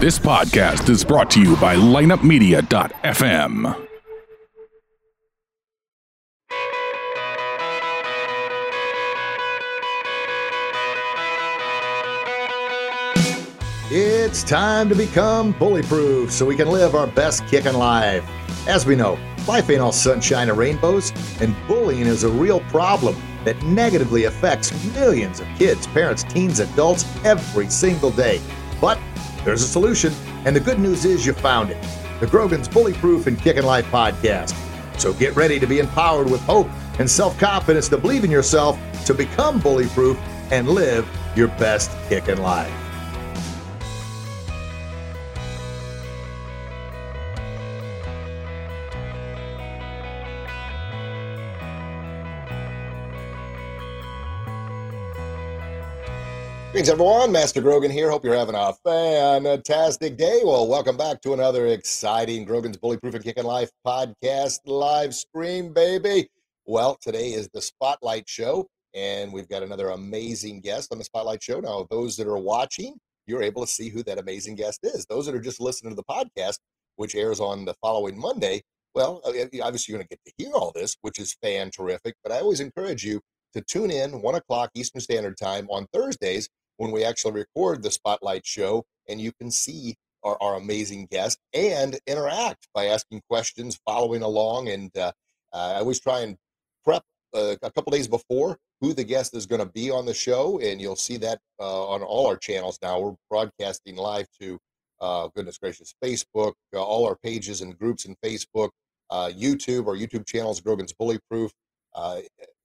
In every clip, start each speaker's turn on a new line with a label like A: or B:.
A: This podcast is brought to you by lineupmedia.fm.
B: It's time to become bullyproof so we can live our best kicking life. As we know, life ain't all sunshine and rainbows, and bullying is a real problem that negatively affects millions of kids, parents, teens, adults every single day. But there's a solution, and the good news is you found it the Grogan's Bullyproof and Kickin' Life podcast. So get ready to be empowered with hope and self confidence to believe in yourself, to become bullyproof, and live your best kickin' life. Greetings, everyone. Master Grogan here. Hope you're having a fantastic day. Well, welcome back to another exciting Grogan's Bullyproof and Kicking Life podcast live stream, baby. Well, today is the Spotlight Show, and we've got another amazing guest on the Spotlight Show. Now, those that are watching, you're able to see who that amazing guest is. Those that are just listening to the podcast, which airs on the following Monday, well, uh, obviously you're going to get to hear all this, which is fan terrific. But I always encourage you to tune in one o'clock Eastern Standard Time on Thursdays when we actually record the Spotlight show and you can see our, our amazing guest and interact by asking questions, following along. And uh, I always try and prep uh, a couple days before who the guest is going to be on the show. And you'll see that uh, on all our channels now. We're broadcasting live to, uh, goodness gracious, Facebook, uh, all our pages and groups in Facebook, uh, YouTube, our YouTube channels, Grogan's Bullyproof,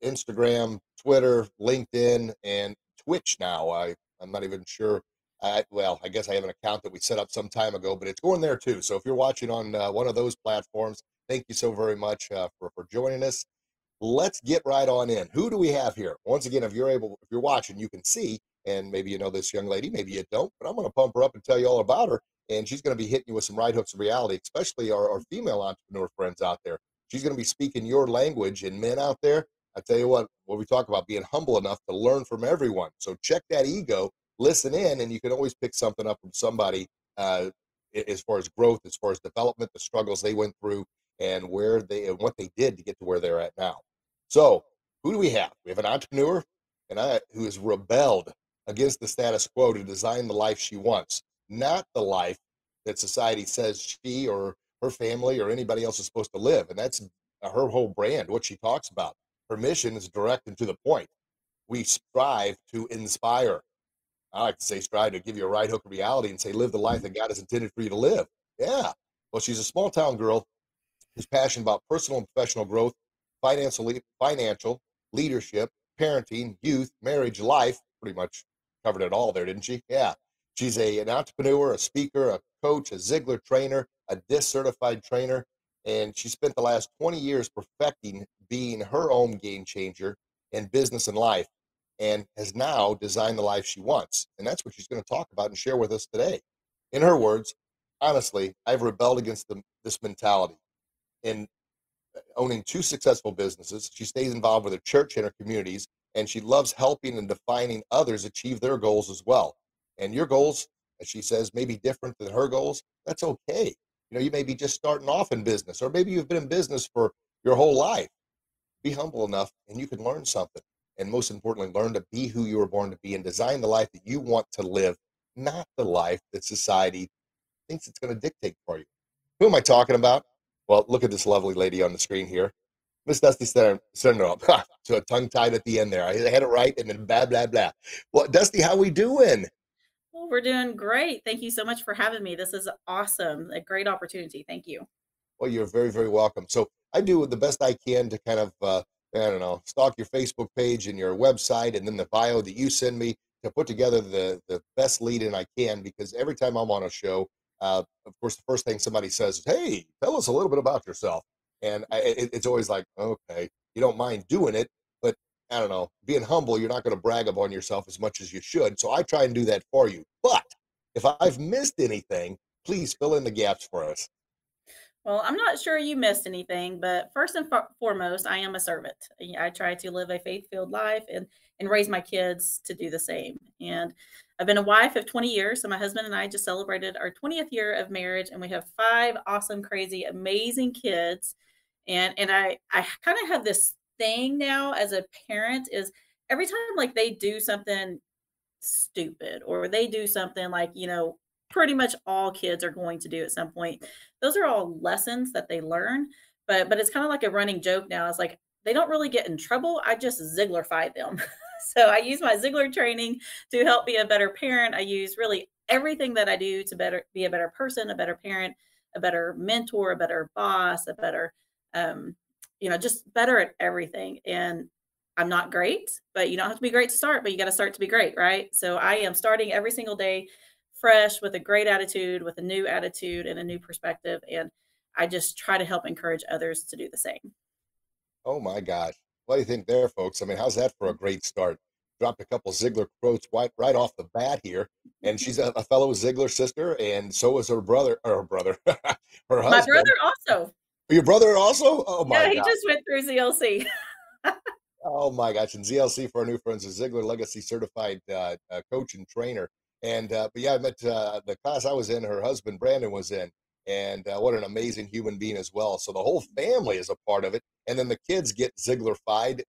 B: Instagram, Twitter, LinkedIn, and Twitch now. I I'm not even sure. I, well, I guess I have an account that we set up some time ago, but it's going there too. So if you're watching on uh, one of those platforms, thank you so very much uh, for, for joining us. Let's get right on in. Who do we have here? Once again, if you're able, if you're watching, you can see, and maybe you know this young lady, maybe you don't, but I'm going to pump her up and tell you all about her. And she's going to be hitting you with some right hooks of reality, especially our, our female entrepreneur friends out there. She's going to be speaking your language, and men out there, I tell you what, what we talk about being humble enough to learn from everyone. So check that ego listen in and you can always pick something up from somebody uh, as far as growth, as far as development, the struggles they went through, and where they and what they did to get to where they're at now. So, who do we have? We have an entrepreneur and I, who has rebelled against the status quo to design the life she wants, not the life that society says she or her family or anybody else is supposed to live. And that's her whole brand, what she talks about. Her mission is direct and to the point. We strive to inspire. I like to say strive to give you a right hook of reality and say live the life that God has intended for you to live. Yeah. Well, she's a small town girl who's passionate about personal and professional growth, financial financial leadership, parenting, youth, marriage, life. Pretty much covered it all there, didn't she? Yeah. She's a, an entrepreneur, a speaker, a coach, a Ziglar trainer, a DISC certified trainer, and she spent the last 20 years perfecting being her own game changer in business and life and has now designed the life she wants. And that's what she's going to talk about and share with us today. In her words, honestly, I've rebelled against the, this mentality. In uh, owning two successful businesses, she stays involved with her church and her communities, and she loves helping and defining others achieve their goals as well. And your goals, as she says, may be different than her goals. That's okay. You know, you may be just starting off in business, or maybe you've been in business for your whole life. Be humble enough, and you can learn something and most importantly, learn to be who you were born to be and design the life that you want to live, not the life that society thinks it's going to dictate for you. Who am I talking about? Well, look at this lovely lady on the screen here. Miss Dusty Syndrome. so a tongue tied at the end there. I had it right and then blah, blah, blah. Well, Dusty, how we doing?
C: Well, we're doing great. Thank you so much for having me. This is awesome. A great opportunity. Thank you.
B: Well, you're very, very welcome. So I do the best I can to kind of uh, I don't know, stalk your Facebook page and your website and then the bio that you send me to put together the, the best lead in I can because every time I'm on a show, uh, of course, the first thing somebody says is, Hey, tell us a little bit about yourself. And I, it, it's always like, okay, you don't mind doing it, but I don't know, being humble, you're not going to brag upon yourself as much as you should. So I try and do that for you. But if I've missed anything, please fill in the gaps for us.
C: Well, I'm not sure you missed anything, but first and foremost, I am a servant. I try to live a faith-filled life and and raise my kids to do the same. And I've been a wife of 20 years, so my husband and I just celebrated our 20th year of marriage, and we have five awesome, crazy, amazing kids. And and I I kind of have this thing now as a parent is every time like they do something stupid or they do something like you know pretty much all kids are going to do at some point. Those are all lessons that they learn, but but it's kind of like a running joke now. It's like they don't really get in trouble. I just Ziglarify them. so I use my Ziglar training to help be a better parent. I use really everything that I do to better be a better person, a better parent, a better mentor, a better boss, a better um, you know, just better at everything. And I'm not great, but you don't have to be great to start, but you got to start to be great, right? So I am starting every single day fresh with a great attitude, with a new attitude and a new perspective. And I just try to help encourage others to do the same.
B: Oh my gosh. What do you think there, folks? I mean, how's that for a great start? Dropped a couple Ziglar quotes right, right off the bat here. And she's a, a fellow Ziglar sister, and so is her brother, or her brother, her husband.
C: My brother also.
B: Your brother also? Oh my
C: Yeah, he just went through ZLC.
B: oh my gosh. And ZLC for our new friends is Ziglar Legacy certified uh, uh, coach and trainer. And uh, but yeah, I met uh, the class I was in. Her husband Brandon was in, and uh, what an amazing human being as well. So the whole family is a part of it, and then the kids get Ziglarified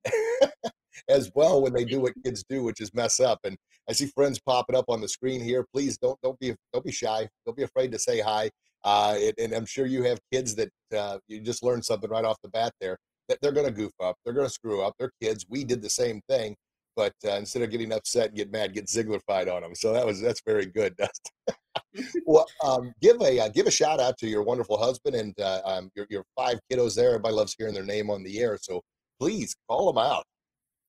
B: as well when they do what kids do, which is mess up. And I see friends popping up on the screen here. Please don't don't be don't be shy. Don't be afraid to say hi. Uh, it, and I'm sure you have kids that uh, you just learned something right off the bat there that they're going to goof up, they're going to screw up. They're kids. We did the same thing, but uh, instead of getting upset and get mad, get Ziglarified on them. So that was that's very good, well, um, give a uh, give a shout out to your wonderful husband and uh, um, your your five kiddos there. Everybody loves hearing their name on the air, so please call them out.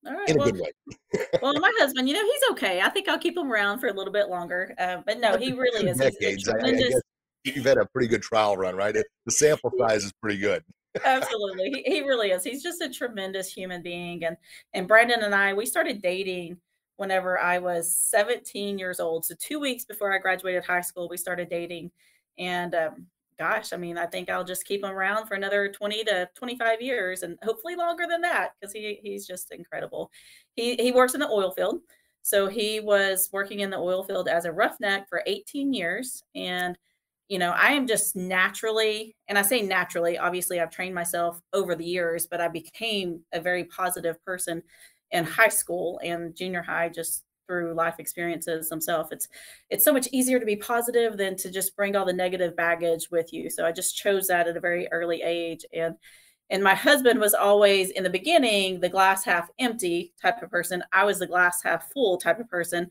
C: All right. In a well, good way. well, my husband, you know, he's okay. I think I'll keep him around for a little bit longer. Uh, but no, he really is. Decades.
B: I, I you've had a pretty good trial run, right? The sample size is pretty good.
C: Absolutely. He, he really is. He's just a tremendous human being. And and Brandon and I, we started dating whenever I was 17 years old. So two weeks before I graduated high school, we started dating. And um, gosh, I mean, I think I'll just keep him around for another 20 to 25 years and hopefully longer than that because he he's just incredible. He he works in the oil field. So he was working in the oil field as a roughneck for 18 years. And you know, I am just naturally, and I say naturally, obviously, I've trained myself over the years, but I became a very positive person in high school and junior high just through life experiences themselves. It's it's so much easier to be positive than to just bring all the negative baggage with you. So I just chose that at a very early age. And and my husband was always in the beginning the glass half empty type of person. I was the glass half full type of person.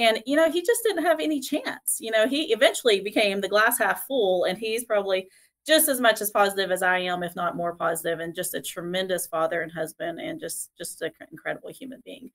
C: And, you know, he just didn't have any chance. You know, he eventually became the glass half full, and he's probably just as much as positive as I am, if not more positive, and just a tremendous father and husband, and just just an incredible human being.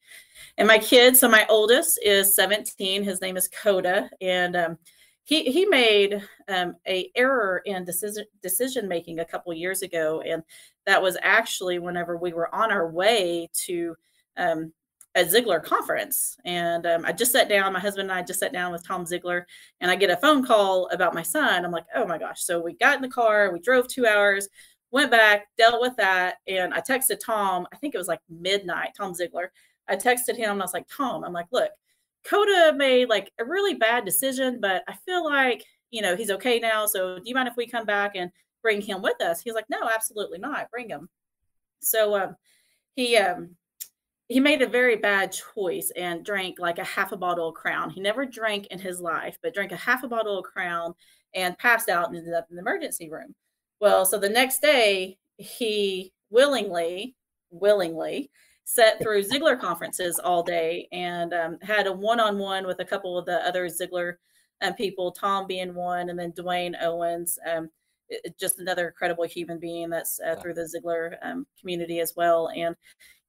C: And my kids, so my oldest is 17. His name is Coda, and um, he he made um, a error in decision decision making a couple years ago, and that was actually whenever we were on our way to um, a Ziglar conference. And um, I just sat down, my husband and I just sat down with Tom Ziglar, and I get a phone call about my son. I'm like, oh my gosh. So we got in the car, we drove two hours, went back, dealt with that. And I texted Tom, I think it was like midnight, Tom Ziglar. I texted him and I was like, Tom, I'm like, look, Coda made like a really bad decision, but I feel like, you know, he's okay now. So do you mind if we come back and bring him with us? He's like, no, absolutely not. Bring him. So um, he um, he made a very bad choice and drank like a half a bottle of crown. He never drank in his life but drank a half a bottle of crown and passed out and ended up in the emergency room. Well so the next day he willingly willingly sat through Ziglar conferences all day and um, had a one-on-one with a couple of the other Ziglar um, people, Tom being one, and then Dwayne Owens, um, just another incredible human being that's uh, through the Ziglar um, community as well. And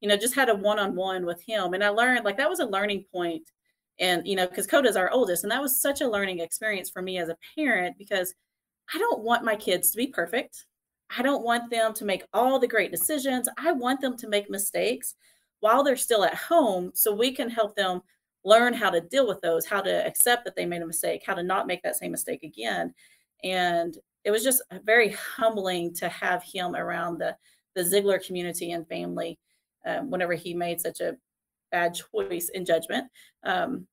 C: you know, just had a one on one with him. And I learned like that was a learning point. And, you know, because Coda's our oldest. And that was such a learning experience for me as a parent because I don't want my kids to be perfect. I don't want them to make all the great decisions. I want them to make mistakes while they're still at home so we can help them learn how to deal with those, how to accept that they made a mistake, how to not make that same mistake again. And it was just very humbling to have him around the the Ziglar community and family um, whenever he made such a bad choice in judgment. Um,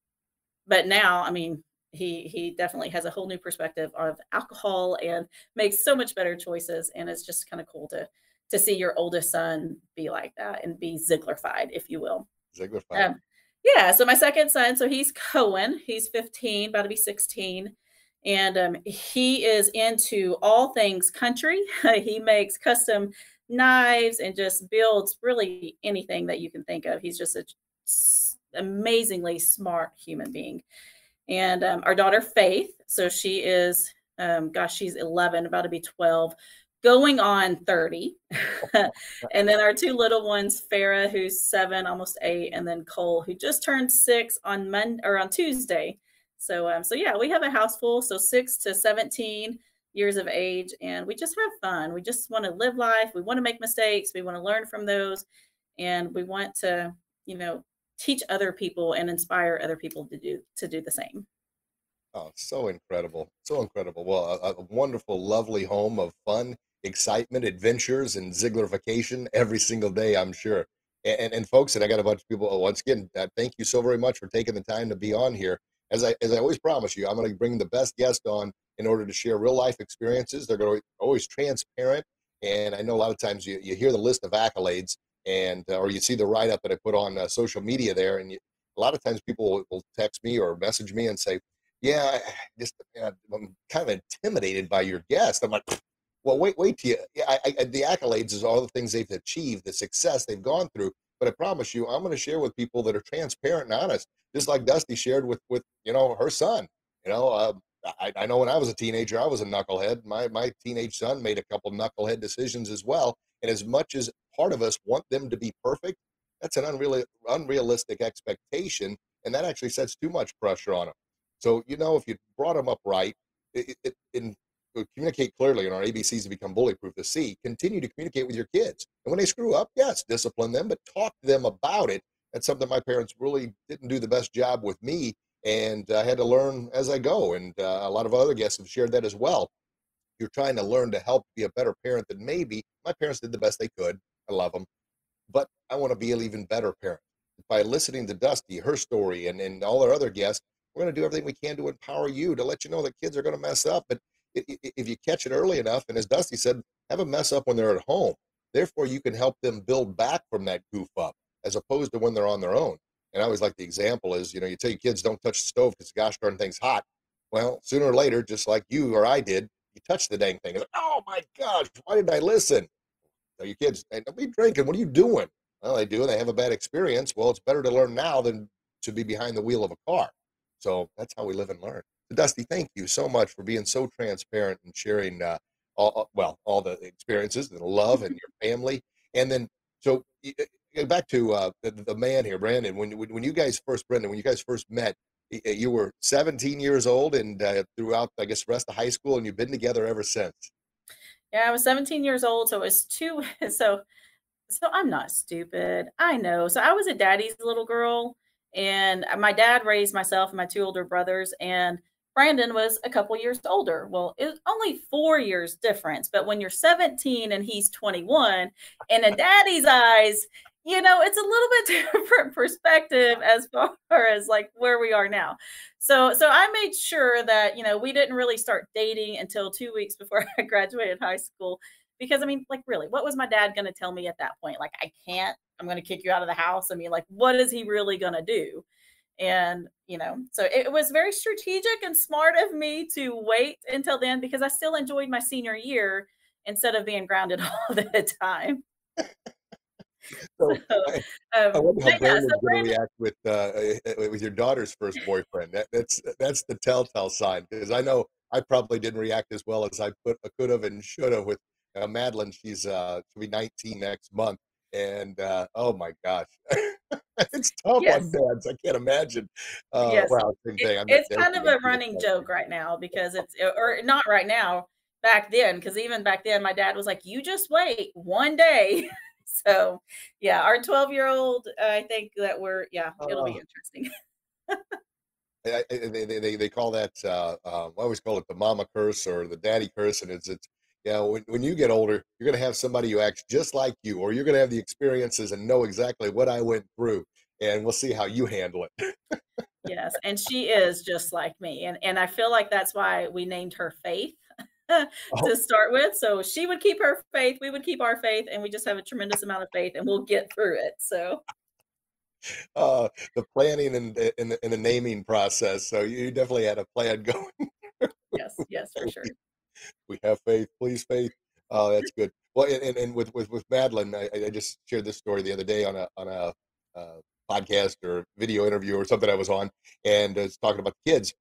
C: but now, I mean, he he definitely has a whole new perspective of alcohol and makes so much better choices. And it's just kind of cool to to see your oldest son be like that and be Zieglerfied, if you will.
B: Zieglerfied. Um,
C: yeah. So my second son, so he's Cohen. He's 15, about to be 16 and um, he is into all things country. he makes custom knives and just builds really anything that you can think of. He's just an amazingly smart human being. And um, our daughter Faith, so she is, um, gosh, she's 11, about to be 12, going on 30. and then our two little ones, Farah, who's seven, almost eight, and then Cole, who just turned six on Monday or on Tuesday. So, um, so yeah, we have a house full, so six to 17 years of age, and we just have fun. We just want to live life. We want to make mistakes. We want to learn from those, and we want to, you know, teach other people and inspire other people to do to do the same.
B: Oh, so incredible, so incredible. Well, a, a wonderful, lovely home of fun, excitement, adventures, and Zieglerfication every single day. I'm sure. And, and, and folks, and I got a bunch of people. Once again, uh, thank you so very much for taking the time to be on here as I as I always promise you, I'm going to bring the best guest on in order to share real life experiences. They're going to always transparent, and I know a lot of times you, you hear the list of accolades and uh, or you see the write up that I put on uh, social media there, and you, a lot of times people will, will, text me or message me and say, "Yeah, I just I'm kind of intimidated by your guest." I'm like. Well, wait, wait till you. Yeah, I, I, the accolades is all the things they've achieved, the success they've gone through. But I promise you, I'm going to share with people that are transparent and honest just like Dusty shared with with you know her son. You know, uh, I, I know when I was a teenager, I was a knucklehead. My my teenage son made a couple knucklehead decisions as well. And as much as part of us want them to be perfect, that's an unreal unrealistic expectation, and that actually sets too much pressure on them. So you know, if you brought them up right, it, it, in communicate clearly in our ABCs to become bully proof to C. Continue to communicate with your kids, and when they screw up, yes, discipline them, but talk to them about it that's something my parents really didn't do the best job with me and I had to learn as I go. And uh, a lot of other guests have shared that as well. You're trying to learn to help be a better parent than maybe my parents did the best they could. I love them, but I want to be an even better parent. By listening to Dusty, her story, and, and all our other guests, we're going to do everything we can to empower you to let you know that kids are going to mess up. But if you catch it early enough, and as Dusty said, have a mess up when they're at home. Therefore, you can help them build back from that goof up as opposed to when they're on their own. And I always like the example is, you know, you tell your kids don't touch the stove because gosh darn thing's hot. Well, sooner or later, just like you or I did, you touch the dang thing. Like, oh my gosh, why didn't I listen? Tell your kids, hey, don't be drinking. What are you doing? Well, they do, and they have a bad experience. Well, it's better to learn now than to be behind the wheel of a car. So that's how we live and learn. Dusty, thank you so much for being so transparent and sharing, uh, all, well, all the experiences and love and your family. And then, so back to uh, the, the, man here, Brandon. When, when you guys first, Brendan, when you guys first met, you were 17 years old, and uh, throughout, I guess, the rest of high school, and you've been together ever since.
C: Yeah, I was 17 years old, so it was two. So, so I'm not stupid. I know. So I was a daddy's little girl, and my dad raised myself and my two older brothers, and Brandon was a couple years older. Well, it's only four years difference, but when you're 17 and he's 21, in a daddy's eyes, you know, it's a little bit different perspective as far as like where we are now. So, so I made sure that, you know, we didn't really start dating until two weeks before I graduated high school. Because I mean, like, really, what was my dad going to tell me at that point? Like, I can't, I'm going to kick you out of the house. I mean, like, what is he really going to do? And, you know, so it was very strategic and smart of me to wait until then because I still enjoyed my senior year instead of being grounded all the time.
B: so, I, um, I wonder how Brandon's yeah, so going to react with uh, eh, eh, with your daughter's first boyfriend. That, that's that's the telltale sign because I know I probably didn't react as well as I put could have and should have with uh, Madeline. She's uh, she'll be 19 next month, and uh, oh my gosh, it's tough yes. on dads. I can't imagine.
C: Uh, yes. Wow, it, it's kind of a running joke right now because it's or not right now. Back then, because even back then, my dad was like, "You just wait one day." so yeah our 12 year old i think that we're yeah it'll be interesting
B: I, I, they, they they call that uh, uh, I always call it the mama curse or the daddy curse, and it's it's yeah. When when you get older, you're gonna have somebody who acts just like you, or you're gonna have the experiences and know exactly what I went through, and we'll see how you handle it.
C: yes, and she is just like me, and and I feel like that's why we named her Faith. oh. to start with. So she would keep her faith, we would keep our faith, and we just have a tremendous amount of faith, and we'll get through it. So
B: uh, the planning and, and, the, and the naming process. So you definitely had a plan going.
C: yes, yes, for sure.
B: We have faith, please, faith. Oh, that's good. Well, and, and with, with, with Madeline, I, I just shared this story the other day on a, on a uh, podcast or video interview or something I was on, and it's talking about the kids.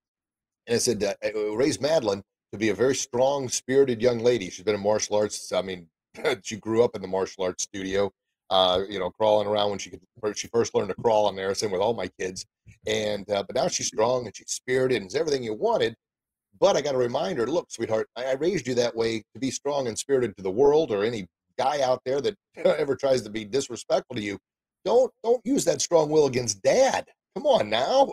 B: And I said, uh, I raised Madeline to be a very strong spirited young lady. She's been in martial arts. I mean, she grew up in the martial arts studio uh, you know, crawling around when she could, she first learned to crawl on there. Same with all my kids. And, uh, but now she's strong and she's spirited and is everything you wanted. But I got a reminder look, sweetheart, I, I raised you that way to be strong and spirited to the world or any guy out there that ever tries to be disrespectful to you. Don't, don't use that strong will against dad. Come on now.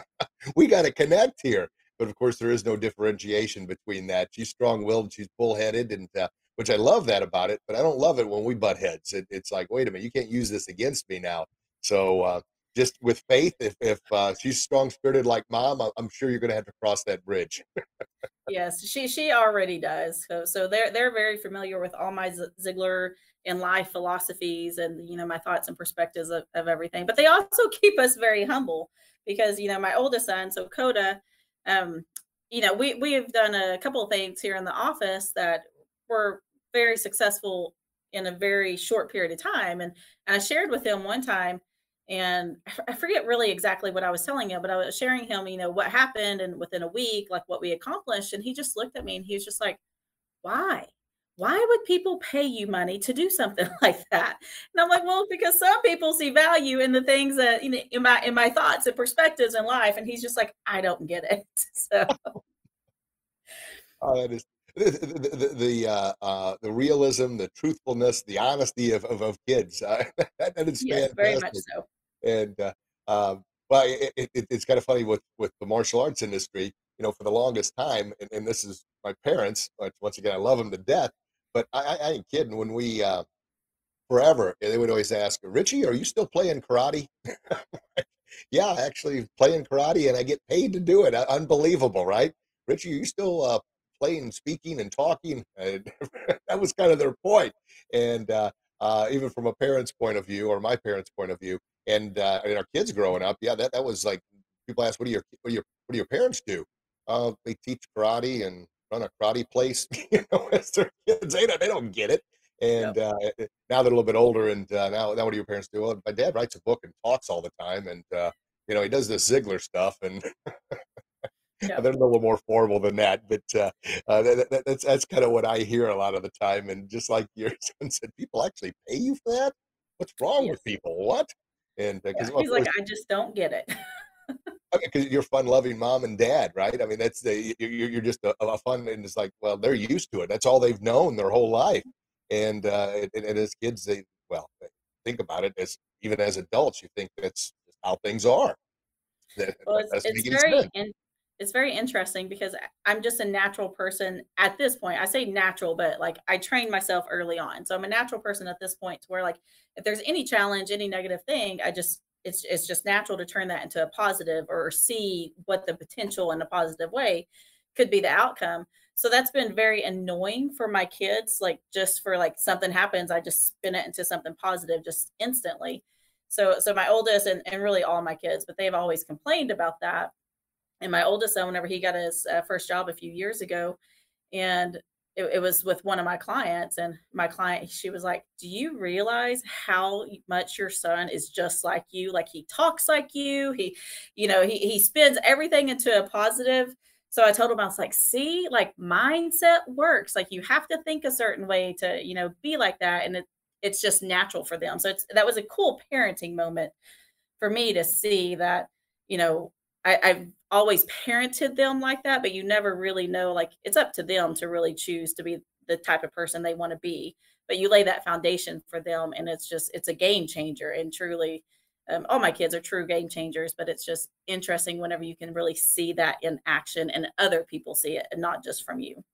B: we got to connect here. But of course, there is no differentiation between that. She's strong willed, she's bullheaded, and uh, which I love that about it, but I don't love it when we butt heads. It, it's like, wait a minute, you can't use this against me now. So uh, just with faith, if, if uh, she's strong spirited like mom, I'm sure you're going to have to cross that bridge.
C: yes, she she already does. So so they're they're very familiar with all my Ziglar and life philosophies and you know my thoughts and perspectives of, of everything. But they also keep us very humble because you know my oldest son, so Coda, um, you know we we have done a couple of things here in the office that were very successful in a very short period of time. And, I shared with him one time, and I forget really exactly what I was telling him, but I was sharing him, you know, what happened and within a week, like what we accomplished. And he just looked at me and he was just like, why? Why would people pay you money to do something like that? And I'm like, well, because some people see value in the things that you know in my in my thoughts and perspectives in life. And he's just like, I don't get it. So
B: oh, that is the the, the, uh, uh, the realism, the truthfulness, the honesty of of, of kids. Uh, that, that is yes, fantastic. very much so. And uh, um, well, it, it, it's kind of funny with with the martial arts industry. You know, for the longest time, and, and this is my parents. But once again, I love them to death. But I, I, I ain't kidding. When we uh, forever, they would always ask, "Richie, are you still playing karate?" yeah, actually playing karate, and I get paid to do it. Unbelievable, right? Richie, are you still uh, playing, speaking, and talking. And that was kind of their point. And uh, uh, even from a parent's point of view, or my parents' point of view, and, uh, and our kids growing up, yeah, that, that was like people ask, "What do your what do your what do your parents do?" Uh, they teach karate and run a karate place. you know, as their kids, they don't, they don't get it. And uh, now they're a little bit older, and uh, now now what do your parents do? Well, my dad writes a book and talks all the time, and uh, you know he does this Ziglar stuff, and yeah. they're a little more formal than that, but uh, uh, that, that, that's that's kind of what I hear a lot of the time. And just like your son said, people actually pay you for that. What's wrong yes. with people? What?
C: And uh, yeah, he's like, I just don't get it.
B: okay, because you're fun-loving mom and dad, right? I mean, that's the you're, you're just a, a, fun, and it's like, well, they're used to it. That's all they've known their whole life. And uh, and, and as kids, they well, they think about it as even as adults, you think that's how things are.
C: That, well, it's, it's very in, it's very interesting because I'm just a natural person at this point. I say natural, but like I trained myself early on. So I'm a natural person at this point to where like if there's any challenge, any negative thing, I just it's it's just natural to turn that into a positive or see what the potential in a positive way could be the outcome. So that's been very annoying for my kids. Like just for like something happens, I just spin it into something positive just instantly. So so my oldest and, and really all my kids, but they've always complained about that and my oldest son whenever he got his uh, first job a few years ago and it, it, was with one of my clients and my client she was like do you realize how much your son is just like you? Like he talks like you he you know he, he spins everything into a positive. So i told him i was like see like mindset works. Like you have to think a certain way to you know be like that and it, it's just natural for them. So it's that was a cool parenting moment for me to see that you know I, I've always parented them like that, but you never really know. Like it's up to them to really choose to be the type of person they want to be. But you lay that foundation for them, and it's just it's a game changer. And truly, um, all my kids are true game changers, but it's just interesting whenever you can really see that in action and other people see it and not just from you.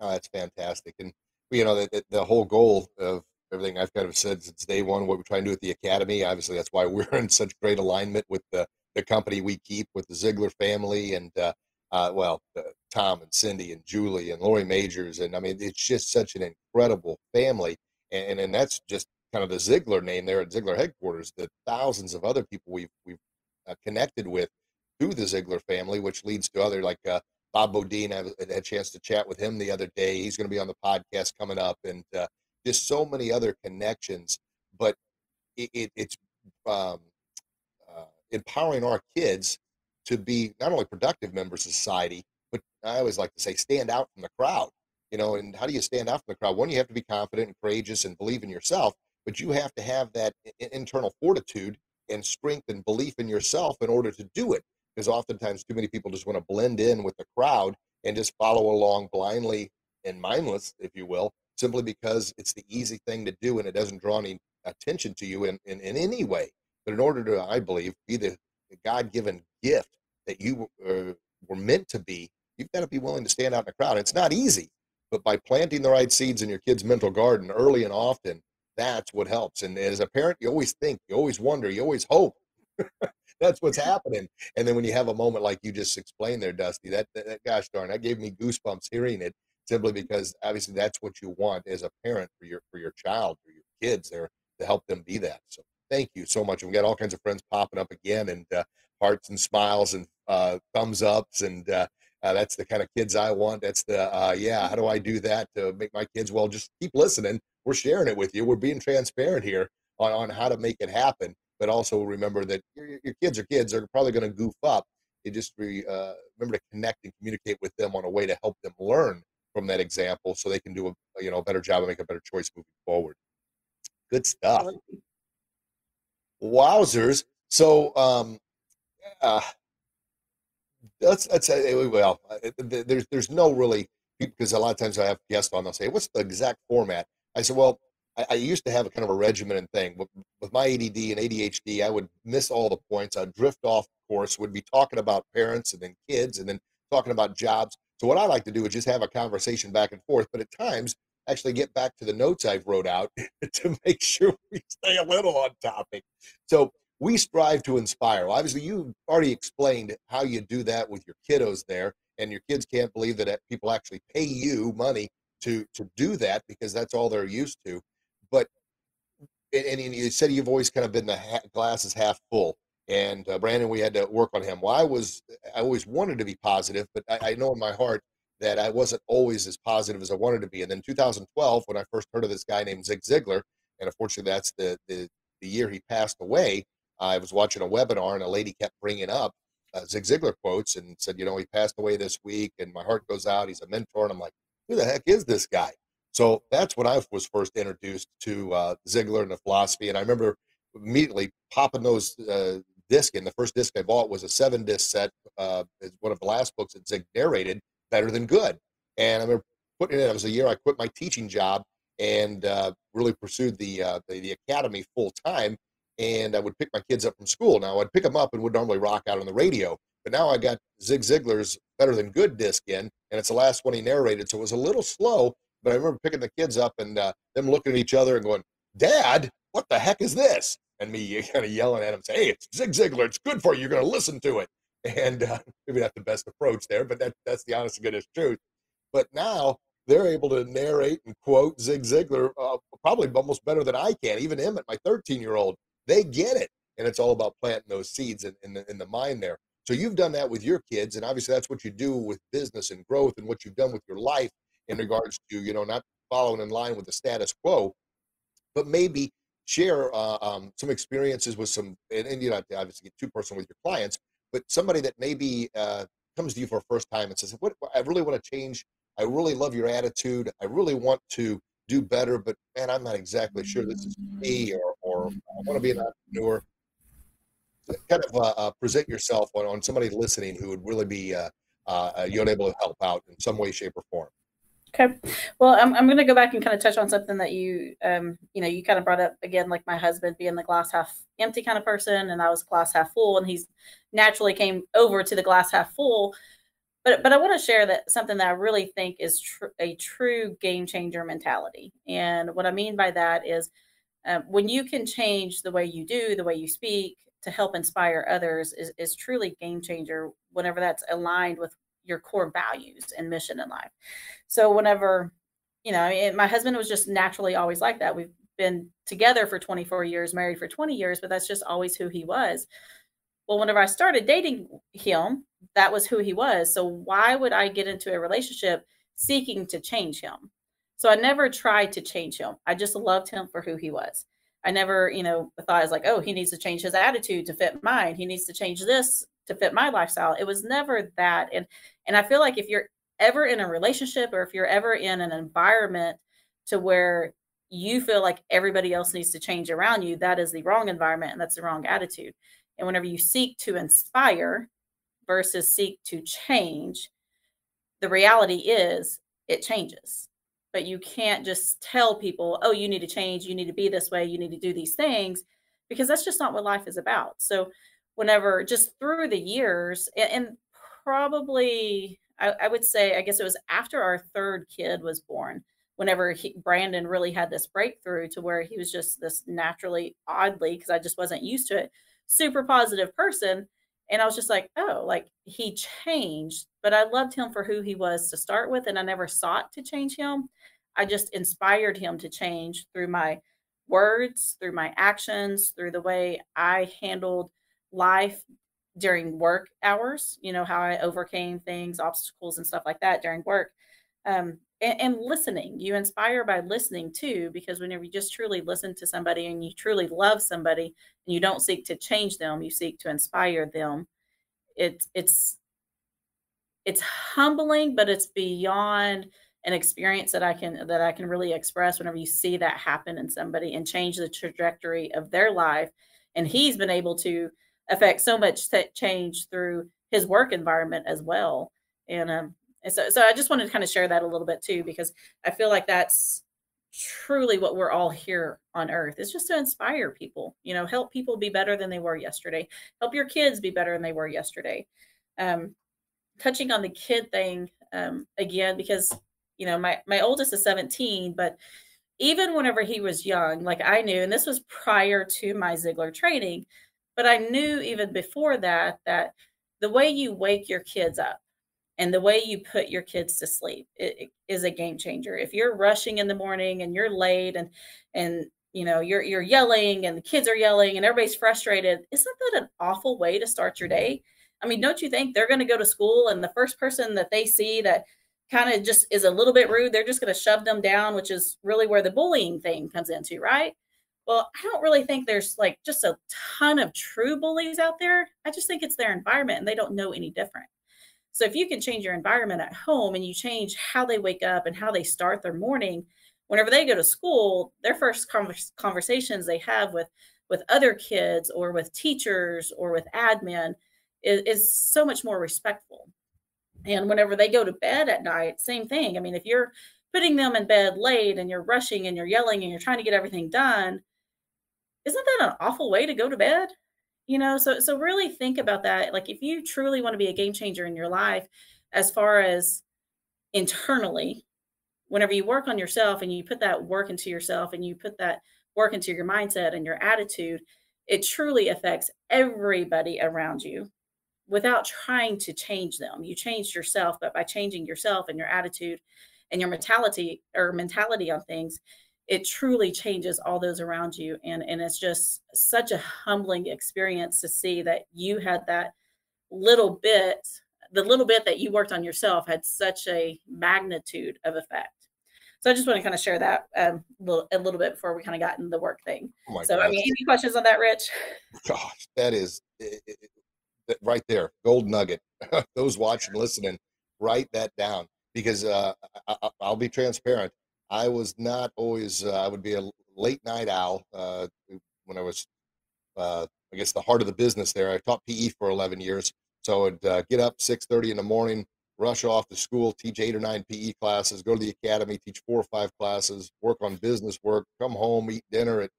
B: Oh, that's fantastic. And, you know, the, the whole goal of everything I've kind of said since day one, what we try and do at the Academy, obviously that's why we're in such great alignment with the, the company we keep with the Ziglar family and, uh, uh, well, uh, Tom and Cindy and Julie and Laurie Magers. And I mean, it's just such an incredible family. And, and, and that's just kind of the Ziglar name there at Ziglar headquarters, the thousands of other people we've, we've uh, connected with through the Ziglar family, which leads to other like uh, Bob Beaudine. I had a chance to chat with him the other day. He's going to be on the podcast coming up, and uh, just so many other connections. But it, it, it's um, empowering our kids to be not only productive members of society, but I always like to say, stand out from the crowd. You know, and how do you stand out from the crowd? One, you have to be confident and courageous and believe in yourself, but you have to have that internal fortitude and strength and belief in yourself in order to do it. Because oftentimes, too many people just want to blend in with the crowd and just follow along blindly and mindless, if you will, simply because it's the easy thing to do and it doesn't draw any attention to you in, in, in any way. But in order to, I believe, be the, the God given gift that you uh, were meant to be, you've got to be willing to stand out in the crowd. It's not easy, but by planting the right seeds in your kid's mental garden early and often, that's what helps. And as a parent, you always think, you always wonder, you always hope. that's what's happening. And then when you have a moment like you just explained there, Dusty, that, that, that gosh darn, that gave me goosebumps hearing it simply because obviously that's what you want as a parent for your for your child for your kids there to help them be that so thank you so much we got all kinds of friends popping up again and uh, hearts and smiles and uh, thumbs ups and uh, uh that's the kind of kids i want that's the uh, yeah how do i do that to make my kids well just keep listening we're sharing it with you we're being transparent here on, on how to make it happen but also remember that your, your kids are kids they're probably going to goof up you just re, uh, remember to connect and communicate with them on a way to help them learn from that example so they can do a you know a better job and make a better choice moving forward. Good stuff wowzers so um uh that's that's uh, well uh, there's there's no really because a lot of times i have guests on they'll say what's the exact format i said well I, I used to have a kind of a regimented thing with, with my ADD and ADHD. I would miss all the points. I'd drift off course. Would be talking about parents and then kids, and then talking about jobs. So what I like to do is just have a conversation back and forth, but at times actually get back to the notes I've wrote out to make sure we stay a little on topic. So we strive to inspire. Well, obviously, you already explained how you do that with your kiddos there, and your kids can't believe that people actually pay you money to to do that because that's all they're used to. But and, and you said you've always kind of been the ha- glass is half full and uh, Brandon, we had to work on him. Well, I was, I always wanted to be positive, but I, I, know in my heart that I wasn't always as positive as I wanted to be. And then 2012, when I first heard of this guy named Zig Ziglar, and unfortunately that's the the, the year he passed away, I was watching a webinar and a lady kept bringing up uh, Zig Ziglar quotes and said, you know, he passed away this week, and my heart goes out. He's a mentor, and I'm like, who the heck is this guy? So that's when I was first introduced to uh, Ziglar and the philosophy. And I remember immediately popping those uh, disc in. The first disc I bought was a seven disc set. Uh, it's one of the last books that Zig narrated, Better Than Good. And I remember putting it. It was a year I quit my teaching job and uh, really pursued the, uh, the, the academy full time. And I would pick my kids up from school. Now I'd pick them up and would normally rock out on the radio. But now I got Zig Ziglar's Better Than Good disc in, and it's the last one he narrated. So it was a little slow, but I remember picking the kids up and uh, them looking at each other and going, Dad, what the heck is this? and me kind of yelling at him, say, "Hey, it's Zig Ziglar. It's good for you. You're going to listen to it." And uh, maybe not the best approach there, but that, that's the honest and goodness truth. But now they're able to narrate and quote Zig Ziglar uh, probably almost better than I can. Even him at my 13 year old, they get it, and it's all about planting those seeds in, in the in the mind there. So you've done that with your kids, and obviously that's what you do with business and growth, and what you've done with your life in regards to you know not following in line with the status quo, but maybe share uh, um, some experiences with some, and, and you know, obviously get too personal with your clients, but somebody that maybe uh, comes to you for a first time and says, "What I really want to change. I really love your attitude. I really want to do better, but man, I'm not exactly sure this is me, or or I want to be an entrepreneur." Kind of uh, uh, present yourself on, on somebody listening who would really be uh, uh, you able to help out in some way, shape, or form.
C: Okay. Well, I'm, I'm going to go back and kind of touch on something that you, um, you know, you kind of brought up again, like my husband being the glass half empty kind of person, and I was glass half full, and he's naturally came over to the glass half full. But but I want to share that something that I really think is tr- a true game changer mentality, and what I mean by that is um, when you can change the way you do, the way you speak to help inspire others, is is truly game changer. Whenever that's aligned with your core values and mission in life. So whenever, you know, it, my husband was just naturally always like that. We've been together for 24 years, married for 20 years, but that's just always who he was. Well, whenever I started dating him, that was who he was. So why would I get into a relationship seeking to change him? So I never tried to change him. I just loved him for who he was. I never, you know, thought I was like, oh, he needs to change his attitude to fit mine. He needs to change this to fit my lifestyle. It was never that. And and I feel like if you're ever in a relationship or if you're ever in an environment to where you feel like everybody else needs to change around you, that is the wrong environment and that's the wrong attitude. And whenever you seek to inspire versus seek to change, the reality is it changes. But you can't just tell people, oh, you need to change, you need to be this way, you need to do these things, because that's just not what life is about. So whenever just through the years and, probably I, I, would say i guess it was after our third kid was born whenever he, brandon really had this breakthrough to where he was just this naturally oddly because i just wasn't used to it super positive person and i was just like oh like he changed but i loved him for who he was to start with and i never sought to change him. I just inspired him to change through my words through my actions through the way i handled life during work hours, you know, how I overcame things, obstacles, and stuff like that during work. Um, and, and, listening, you inspire by listening too, because whenever you just truly listen to somebody and you truly love somebody and you don't seek to change them, you seek to inspire them. It's, it's, it's humbling, but it's beyond an experience that I can that I can really express whenever you see that happen in somebody and change the trajectory of their life. And he's been able to affect so much change through his work environment as well. And um, and so so I just wanted to kind of share that a little bit too because I feel like that's truly what we're all here on earth is just to inspire people you know help people be better than they were yesterday help your kids be better than they were yesterday um touching on the kid thing um again because you know my my oldest is 17 but even whenever he was young like i knew and this was prior to my Ziglar training but I knew even before that that the way you wake your kids up and the way you put your kids to sleep it, it is a game changer. If you're rushing in the morning and you're late and and you know you're you're yelling and the kids are yelling and everybody's frustrated, isn't that an awful way to start your day? I mean, don't you think they're going to go to school and the first person that they see that kind of just is a little bit rude, they're just going to shove them down, which is really where the bullying thing comes into, right? Well, I don't really think there's like just a ton of true bullies out there. I just think it's their environment and they don't know any different. So if you can change your environment at home and you change how they wake up and how they start their morning, whenever they go to school, their first convers- conversations they have with with other kids or with teachers or with admin is, is so much more respectful. And whenever they go to bed at night, same thing. I mean, if you're putting them in bed late and you're rushing and you're yelling and you're trying to get everything done, isn't that an awful way to go to bed? You know, so so really think about that. Like if you truly want to be a game changer in your life as far as internally, whenever you work on yourself and you put that work into yourself and you put that work into your mindset and your attitude, it truly affects everybody around you without trying to change them. You changed yourself, but by changing yourself and your attitude and your mentality or mentality on things, it truly changes all those around you and and it's just such a humbling experience to see that you had that little bit the little bit that you worked on yourself had such a magnitude of effect. So i just want to kind of share that um, a, little, a little bit before we kind of got into the work thing. Oh so gosh. i mean any questions on that rich?
B: Gosh that is it, it, right there gold nugget. Those watching listening write that down because uh, I, i'll be transparent I was not always. Uh, I would be a late night owl uh, when I was, uh, I guess, the heart of the business. There, I taught PE for 11 years, so I'd uh, get up 6:30 in the morning, rush off to school, teach eight or nine PE classes, go to the academy, teach four or five classes, work on business work, come home, eat dinner at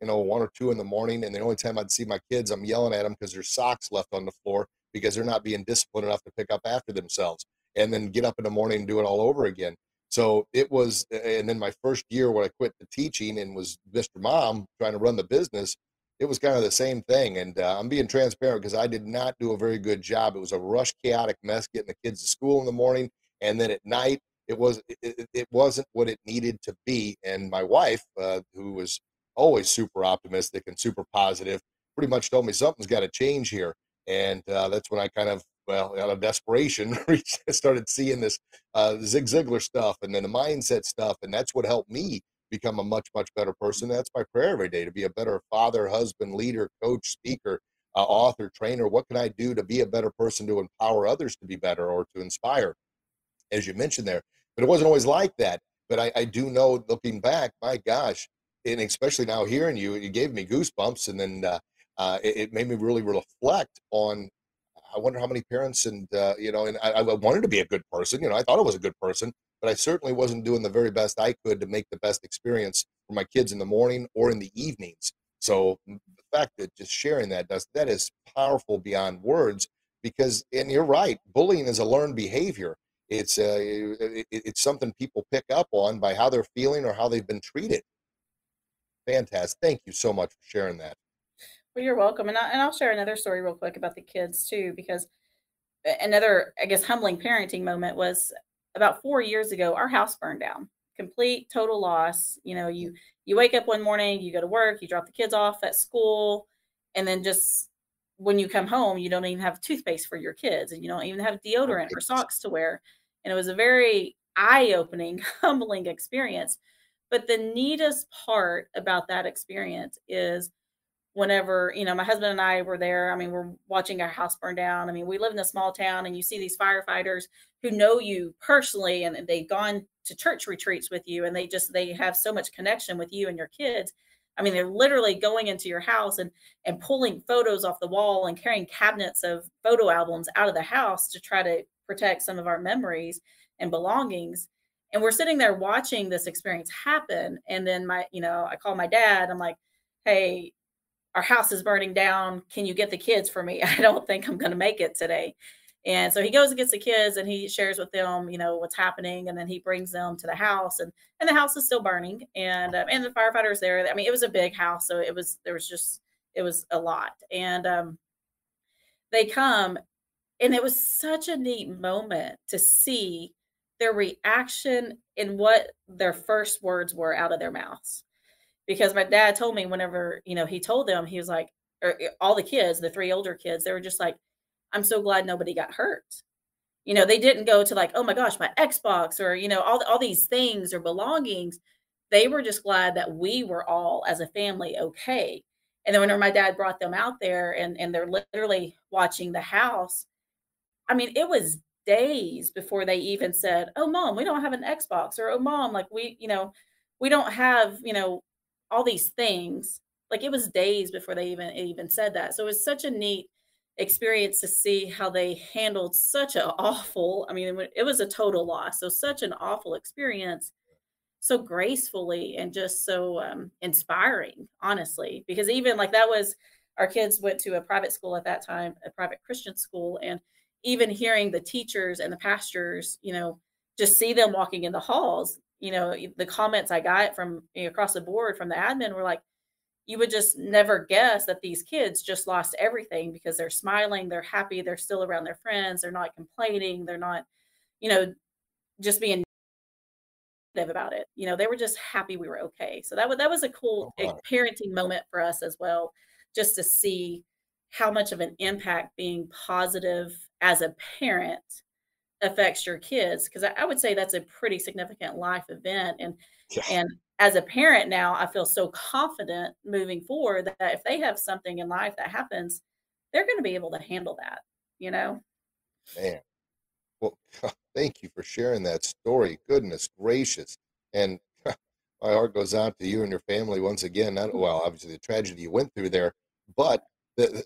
B: you know one or two in the morning, and the only time I'd see my kids, I'm yelling at them because there's socks left on the floor because they're not being disciplined enough to pick up after themselves, and then get up in the morning and do it all over again. So it was, and then my first year when I quit the teaching and was Mr. Mom trying to run the business, it was kind of the same thing. And uh, I'm being transparent because I did not do a very good job. It was a rush, chaotic mess getting the kids to school in the morning, and then at night it was it, it wasn't what it needed to be. And my wife, uh, who was always super optimistic and super positive, pretty much told me something's got to change here. And uh, that's when I kind of well, out of desperation, started seeing this uh, Zig Ziglar stuff and then the mindset stuff, and that's what helped me become a much much better person. That's my prayer every day to be a better father, husband, leader, coach, speaker, uh, author, trainer. What can I do to be a better person to empower others to be better or to inspire? As you mentioned there, but it wasn't always like that. But I, I do know, looking back, my gosh, and especially now hearing you, it gave me goosebumps, and then uh, uh, it, it, made me really reflect on I wonder how many parents and uh, you know, and I, I, wanted to be a good person. You know, I thought I was a good person, but I certainly wasn't doing the very best I could to make the best experience for my kids in the morning or in the evenings. So the fact that just sharing that does that is powerful beyond words because, and you're right, bullying is a learned behavior. It's uh, it, it's something people pick up on by how they're feeling or how they've been treated. Fantastic. Thank you so much for sharing that.
C: Well, you're welcome. And, I, and I'll share another story real quick about the kids too, because another, I guess, humbling parenting moment was about four years ago, our house burned down, complete total loss. You know, you, you wake up one morning, you go to work, you drop the kids off at school, and then just when you come home, you don't even have toothpaste for your kids and you don't even have deodorant or socks to wear. And it was a very eye opening, humbling experience. But the neatest part about that experience is whenever you know my husband and i were there i mean we're watching our house burn down. I mean we live in a small town and you see these firefighters who know you personally and they've gone to church retreats with you and they just they have so much connection with you and your kids. I mean they're literally going into your house and and pulling photos off the wall and carrying cabinets of photo albums out of the house to try to protect some of our memories and belongings. And we're sitting there watching this experience happen. And then my you know i call my dad. I'm like hey our house is burning down. Can you get the kids for me? I don't think I'm going to make it today. And so he goes and gets the kids and he shares with them, you know, what's happening. And then he brings them to the house and, and the house is still burning and, um, and the firefighters there. I mean, it was a big house. So it was, there was just, it was a lot. And, um, they come and it was such a neat moment to see their reaction and what their first words were out of their mouths because my dad told me whenever you know he told them he was like or eh, all the kids the three older kids they were just like i'm so glad nobody got hurt. You know they didn't go to like oh my gosh my xbox or you know all, all these things or belongings. They were just glad that we were all as a family okay. And then whenever my dad brought them out there and and they're literally watching the house i mean it was days before they even said oh mom we don't have an xbox or oh mom like we you know we don't have you know all these things. Like it was days before they even even said that. So it was such a neat experience to see how they handled such an awful. I mean, it was a total loss. So such an awful experience, so gracefully and just so um, inspiring, honestly. Because even like that was our kids went to a private school at that time, a private Christian school, and even hearing the teachers and the pastors, you know, just see them walking in the halls you know the comments i got from you know, across the board from the admin were like you would just never guess that these kids just lost everything because they're smiling they're happy they're still around their friends they're not complaining they're not you know just being negative about it. You know they were just happy we were okay. So that was that was a cool oh, parenting moment for us as well just to see how much of an impact being positive as a parent affects your kids because I, I, would say that's a pretty significant life event and yeah. and as a parent now i feel so confident moving forward that if they have something in life that happens they're going to be able to handle that you know?
B: Man. Well thank you for sharing that story. Goodness gracious. And my heart goes out to you and your family once again. Not mm. well obviously the tragedy you went through there but the,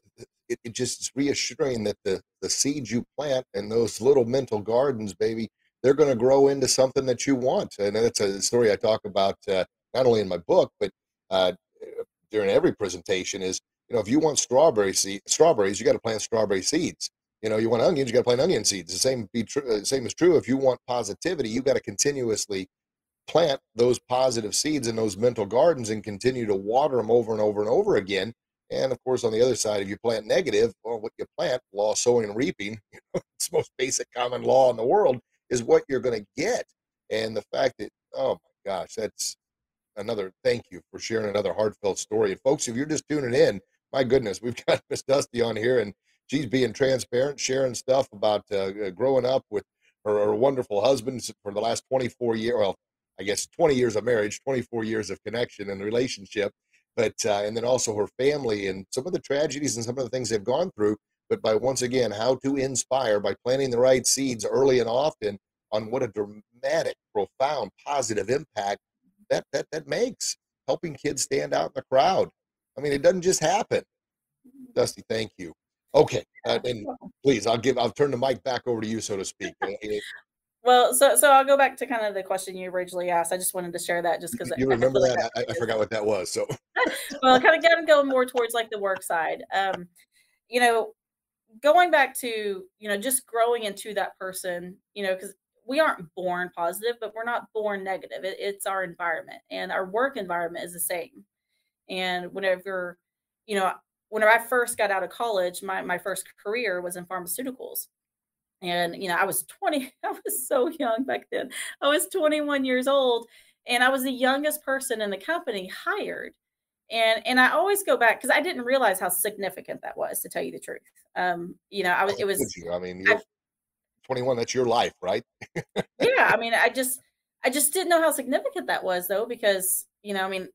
B: it, it just is reassuring that the the seeds you plant and those little mental gardens, baby, they're going to grow into something that you want. And that's a story I talk about uh, not only in my book, but uh, during every presentation. Is you know if you want strawberry seed, strawberries, you got to plant strawberry seeds. You know, you want onions, you got to plant onion seeds. The same be true. Uh, same is true if you want positivity. You got to continuously plant those positive seeds in those mental gardens and continue to water them over and over and over again. And of course, on the other side, if you plant negative, well, what you plant, law sowing and reaping, it's most basic common law in the world, is what you're going to get. And the fact that, oh my gosh, that's another thank you for sharing another heartfelt story. And folks, if you're just tuning in, my goodness, we've got Miss Dusty on here, and she's being transparent, sharing stuff about uh, growing up with her, her, wonderful husband for the last 24 years. Well, I guess 20 years of marriage, 24 years of connection and relationship, but uh, and then also her family and some of the tragedies and some of the things they've gone through. But by once again, how to inspire by planting the right seeds early and often on what a dramatic, profound, positive impact that that that makes helping kids stand out in the crowd. I mean, it doesn't just happen. Dusty, thank you. Okay, uh, and please, I'll give I'll turn the mic back over to you, so to speak.
C: Well, so so I'll go back to kind of the question you originally asked. I just wanted to share that just because
B: you remember I that. Like I, I, forgot what that was. So,
C: well, kind of of going more towards like the work side. Um, you know, going back to you know just growing into that person. You know, because we aren't born positive, but we're not born negative. It, it's our environment, and our work environment is the same. And whenever, you know, whenever I first got out of college, my my first career was in pharmaceuticals and, you know, I was 20, I was so young back then. I was 21 years old and I was the youngest person in the company hired. And and I always go back because I didn't realize how significant that was, to tell you the truth. Um, you know, I was it was?
B: I mean, you're I, 21, that's your life, right?
C: yeah. I mean, I just I just didn't know how significant that was though, because, you know, I mean,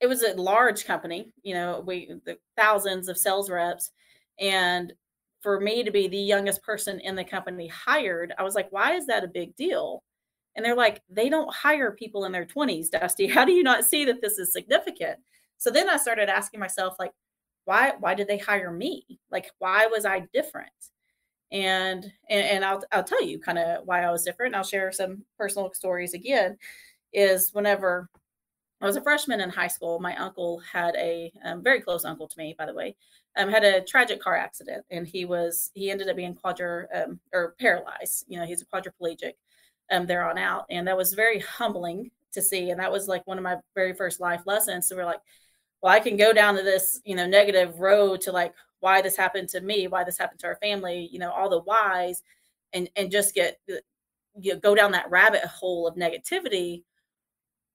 C: it was a large company, you know, we the thousands of sales reps and for me to be the youngest person in the company hired, I was like, why is that a big deal? And they're like, they don't hire people in their 20s, Dusty. How do you not see that this is significant? So then I started asking myself, like, why why did they hire me? Like, why was I different? And and, and I'll I'll tell you kind of why I was different. I'll share some personal stories again. Is whenever I was a freshman in high school, my uncle had a um, very close uncle to me, by the way, um, had a tragic car accident, and he was he ended up being quadru um, or paralyzed. You know, he's a quadriplegic um, there on out, and that was very humbling to see. And that was like one of my very first life lessons. So we're like, well, I can go down to this you know negative road to like why this happened to me, why this happened to our family, you know, all the whys, and and just get you know, go down that rabbit hole of negativity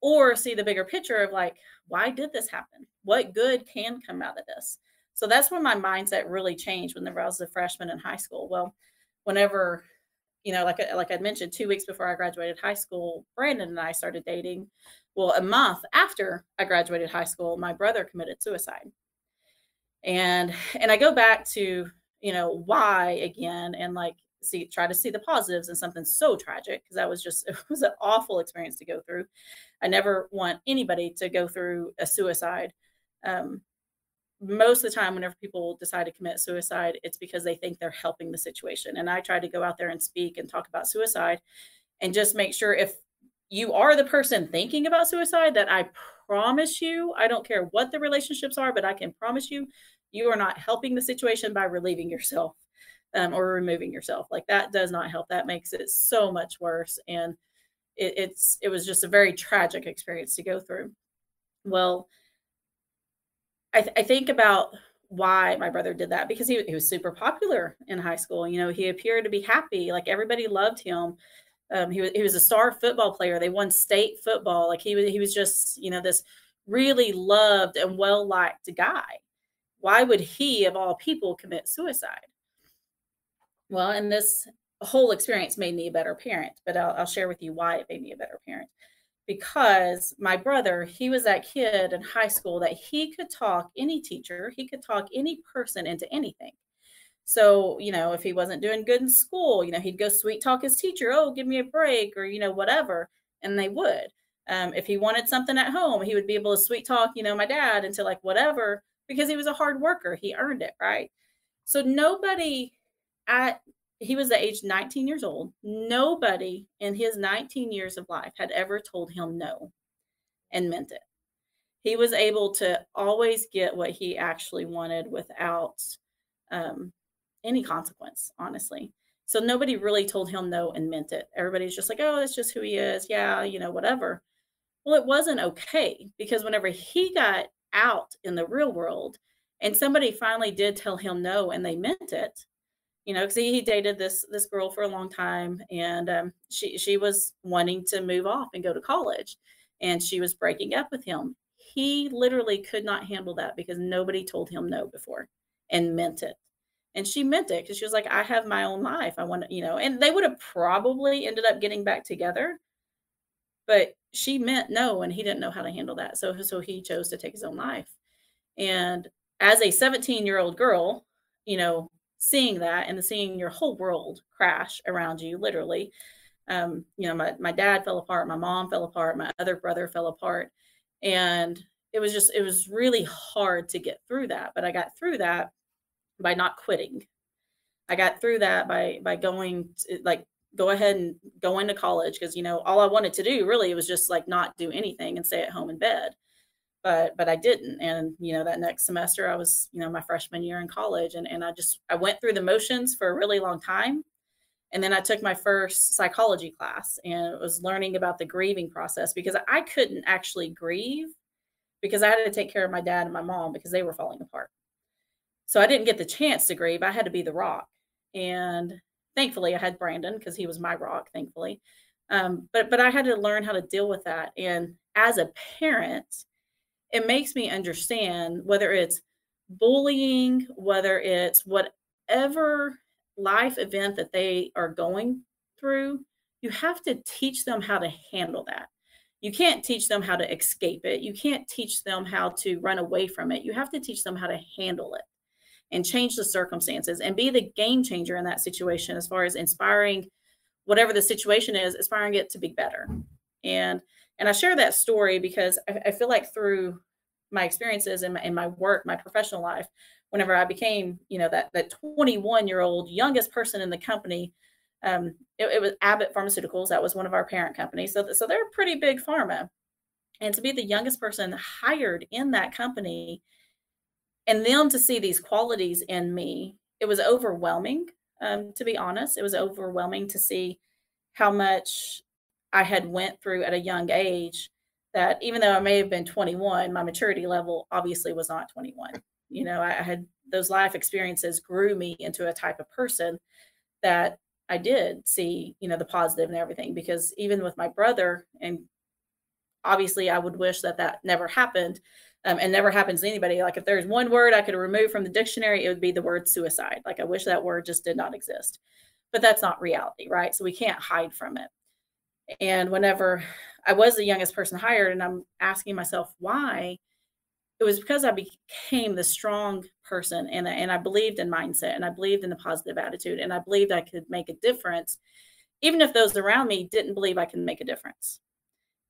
C: or see the bigger picture of like why did this happen what good can come out of this so that's when my mindset really changed whenever I was a freshman in high school. Well, whenever, you know, like like I mentioned, two weeks before I graduated high school, Brandon and I started dating. Well, a month after I graduated high school, my brother committed suicide. And and I go back to, you know, why again and like see try to see the positives in something so tragic because that was just it was an awful experience to go through. I never want anybody to go through a suicide. Um, most of the time whenever people decide to commit suicide it's because they think they're helping the situation. And i try to go out there and speak and talk about suicide and just make sure if you are the person thinking about suicide that i promise you i don't care what the relationships are but i can promise you you are not helping the situation by relieving yourself um, or removing yourself. Like that does not help. That makes it so much worse. And it, it's it was just a very tragic experience to go through. Well I, th- I think about why my brother did that because he, he was super popular in high school. You know, he appeared to be happy, like everybody loved him. Um, he was he was a star football player. They won state football. Like he was he was just you know this really loved and well liked guy. Why would he of all people commit suicide? Well, and this whole experience made me a better parent. But I'll, I'll share with you why it made me a better parent because my brother, he was that kid in high school that he could talk any teacher, he could talk any person into anything. So, you know, if he wasn't doing good in school, you know, he'd go sweet talk his teacher, oh, give me a break or, you know, whatever. And they would. Um, if he wanted something at home, he would be able to sweet talk, you know, my dad into like whatever, because he was a hard worker. He earned it, right? So nobody at he was at age 19 years old. Nobody in his 19 years of life had ever told him no and meant it. He was able to always get what he actually wanted without um, any consequence, honestly. So nobody really told him no and meant it. Everybody's just like, oh, that's just who he is. Yeah, you know, whatever. Well, it wasn't okay because whenever he got out in the real world and somebody finally did tell him no and they meant it, you know, because he, he, dated this this girl for a long time and um, she she was wanting to move off and go to college and she was breaking up with him. He literally could not handle that because nobody told him no before and meant it. And she meant it because she was like, I have my own life. I want to, you know, and they would have probably ended up getting back together. But she meant no, and he didn't know how to handle that. So so he chose to take his own life. And as a 17 year old girl, you know, seeing that and seeing your whole world crash around you, literally, um, you know, my, my dad fell apart, my mom fell apart, my other brother fell apart. And it was just, it was really hard to get through that. But I got through that by not quitting. I got through that by by going to, like go ahead and go into college because you know all I wanted to do really was just like not do anything and stay at home in bed. But but I didn't, and you know that next semester I was you know my freshman year in college, and and I just I went through the motions for a really long time, and then I took my first psychology class and was learning about the grieving process because I couldn't actually grieve because I had to take care of my dad and my mom because they were falling apart. So I didn't get the chance to grieve. I had to be the rock. And thankfully I had Brandon because he was my rock, thankfully. Um, but but I had to learn how to deal with that. And as a parent, it makes me understand whether it's bullying, whether it's whatever life event that they are going through, you have to teach them how to handle that. You can't teach them how to escape it. You can't teach them how to run away from it. You have to teach them how to handle it and change the circumstances and be the game changer in that situation as far as inspiring whatever the situation is, inspiring it to be better. And and I share that story because I, I feel like through my experiences and my, in my work, my professional life, whenever I became, you know, that that 21 year old youngest person in the company, um, it, it, was Abbott Pharmaceuticals. That was one of our parent companies. So, so they're a pretty big pharma. And to be the youngest person hired in that company, and them to see these qualities in me, it was overwhelming. Um, to be honest, it was overwhelming to see how much I had went through at a young age. That even though I may have been 21, my maturity level obviously was not 21 you know I, had those life experiences grew me into a type of person that I did see, you know, the positive and everything. Because even with my brother, and obviously I would wish that that never happened um, and never happens to anybody. Like if there's one word I could remove from the dictionary, it would be the word suicide. Like I wish that word just did not exist. But that's not reality, right? So we can't hide from it. And whenever I was the youngest person hired, and I'm asking myself why, it was because I became the strong person and, and I believed in mindset and I believed in the positive attitude and I believed I could make a difference, even if those around me didn't believe I could make a difference.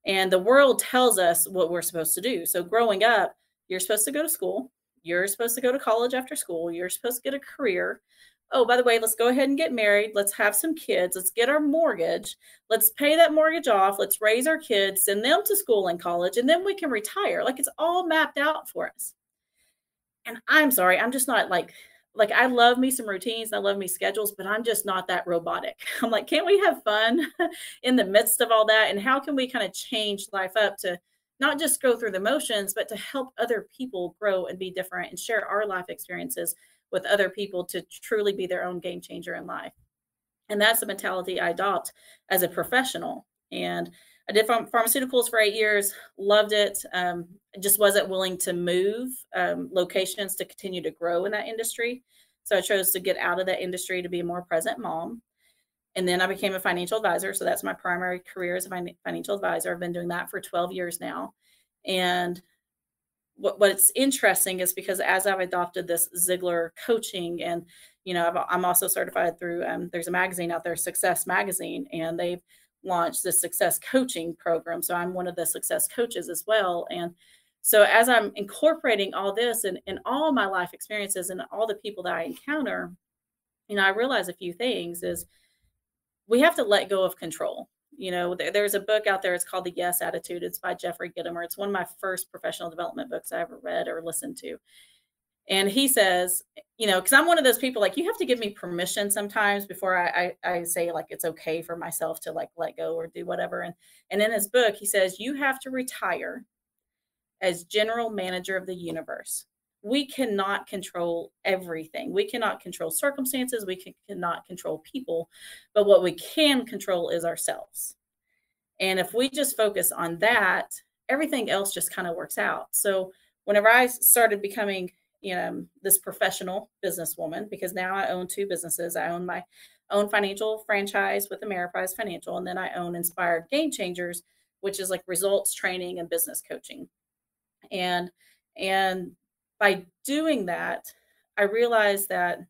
C: And the world tells us what we're supposed to do. So growing up, you're supposed to go to school, you're supposed to go to college after school, you're supposed to get a career, oh, by the way, let's go ahead and get married. Let's have some kids. Let's get our mortgage. Let's pay that mortgage off. Let's raise our kids, send them to school and college, and then we can retire. Like it's all mapped out for us. And I'm sorry, I'm just not like, like I love me some routines, I love me schedules, but I'm just not that robotic. I'm like, can't we have fun in the midst of all that? And how can we kind of change life up to not just go through the motions, but to help other people grow and be different and share our life experiences with other people to truly be their own game changer in life. And that's the mentality I adopt as a professional. And I did ph- pharmaceuticals for eight years, loved it. Um, just wasn't willing to move um, locations to continue to grow in that industry. So I chose to get out of that industry to be a more present mom. And then I became a financial advisor. So that's my primary career as a financial advisor. I've been doing that for 12 years now. And what, what's interesting is because as I've adopted this Ziglar coaching and you know i am also certified through um, there's a magazine out there Success Magazine and they've launched this success coaching program so I'm one of the success coaches as well and So as I'm incorporating all this and in all my life experiences and all the people that I encounter, you know, I realize a few things is we have to let go of control. You know, there, there's a book out there. It's called The Yes Attitude. It's by Jeffrey Gitomer. It's one of my first professional development books I ever read or listened to. And he says, you know, because I'm one of those people like you have to give me permission sometimes before I, I, I say like it's okay for myself to like let go or do whatever. And and in his book he says you have to retire as general manager of the universe. We cannot control everything. We cannot control circumstances. We can, cannot control people. But what we can control is ourselves. And if we just focus on that, everything else just kind of works out. So whenever I started becoming you know this professional businesswoman because now I own two businesses. I own my own financial franchise with Ameriprise Financial, and then I own Inspired Game Changers, which is like results training and business coaching. And and by doing that, I realized that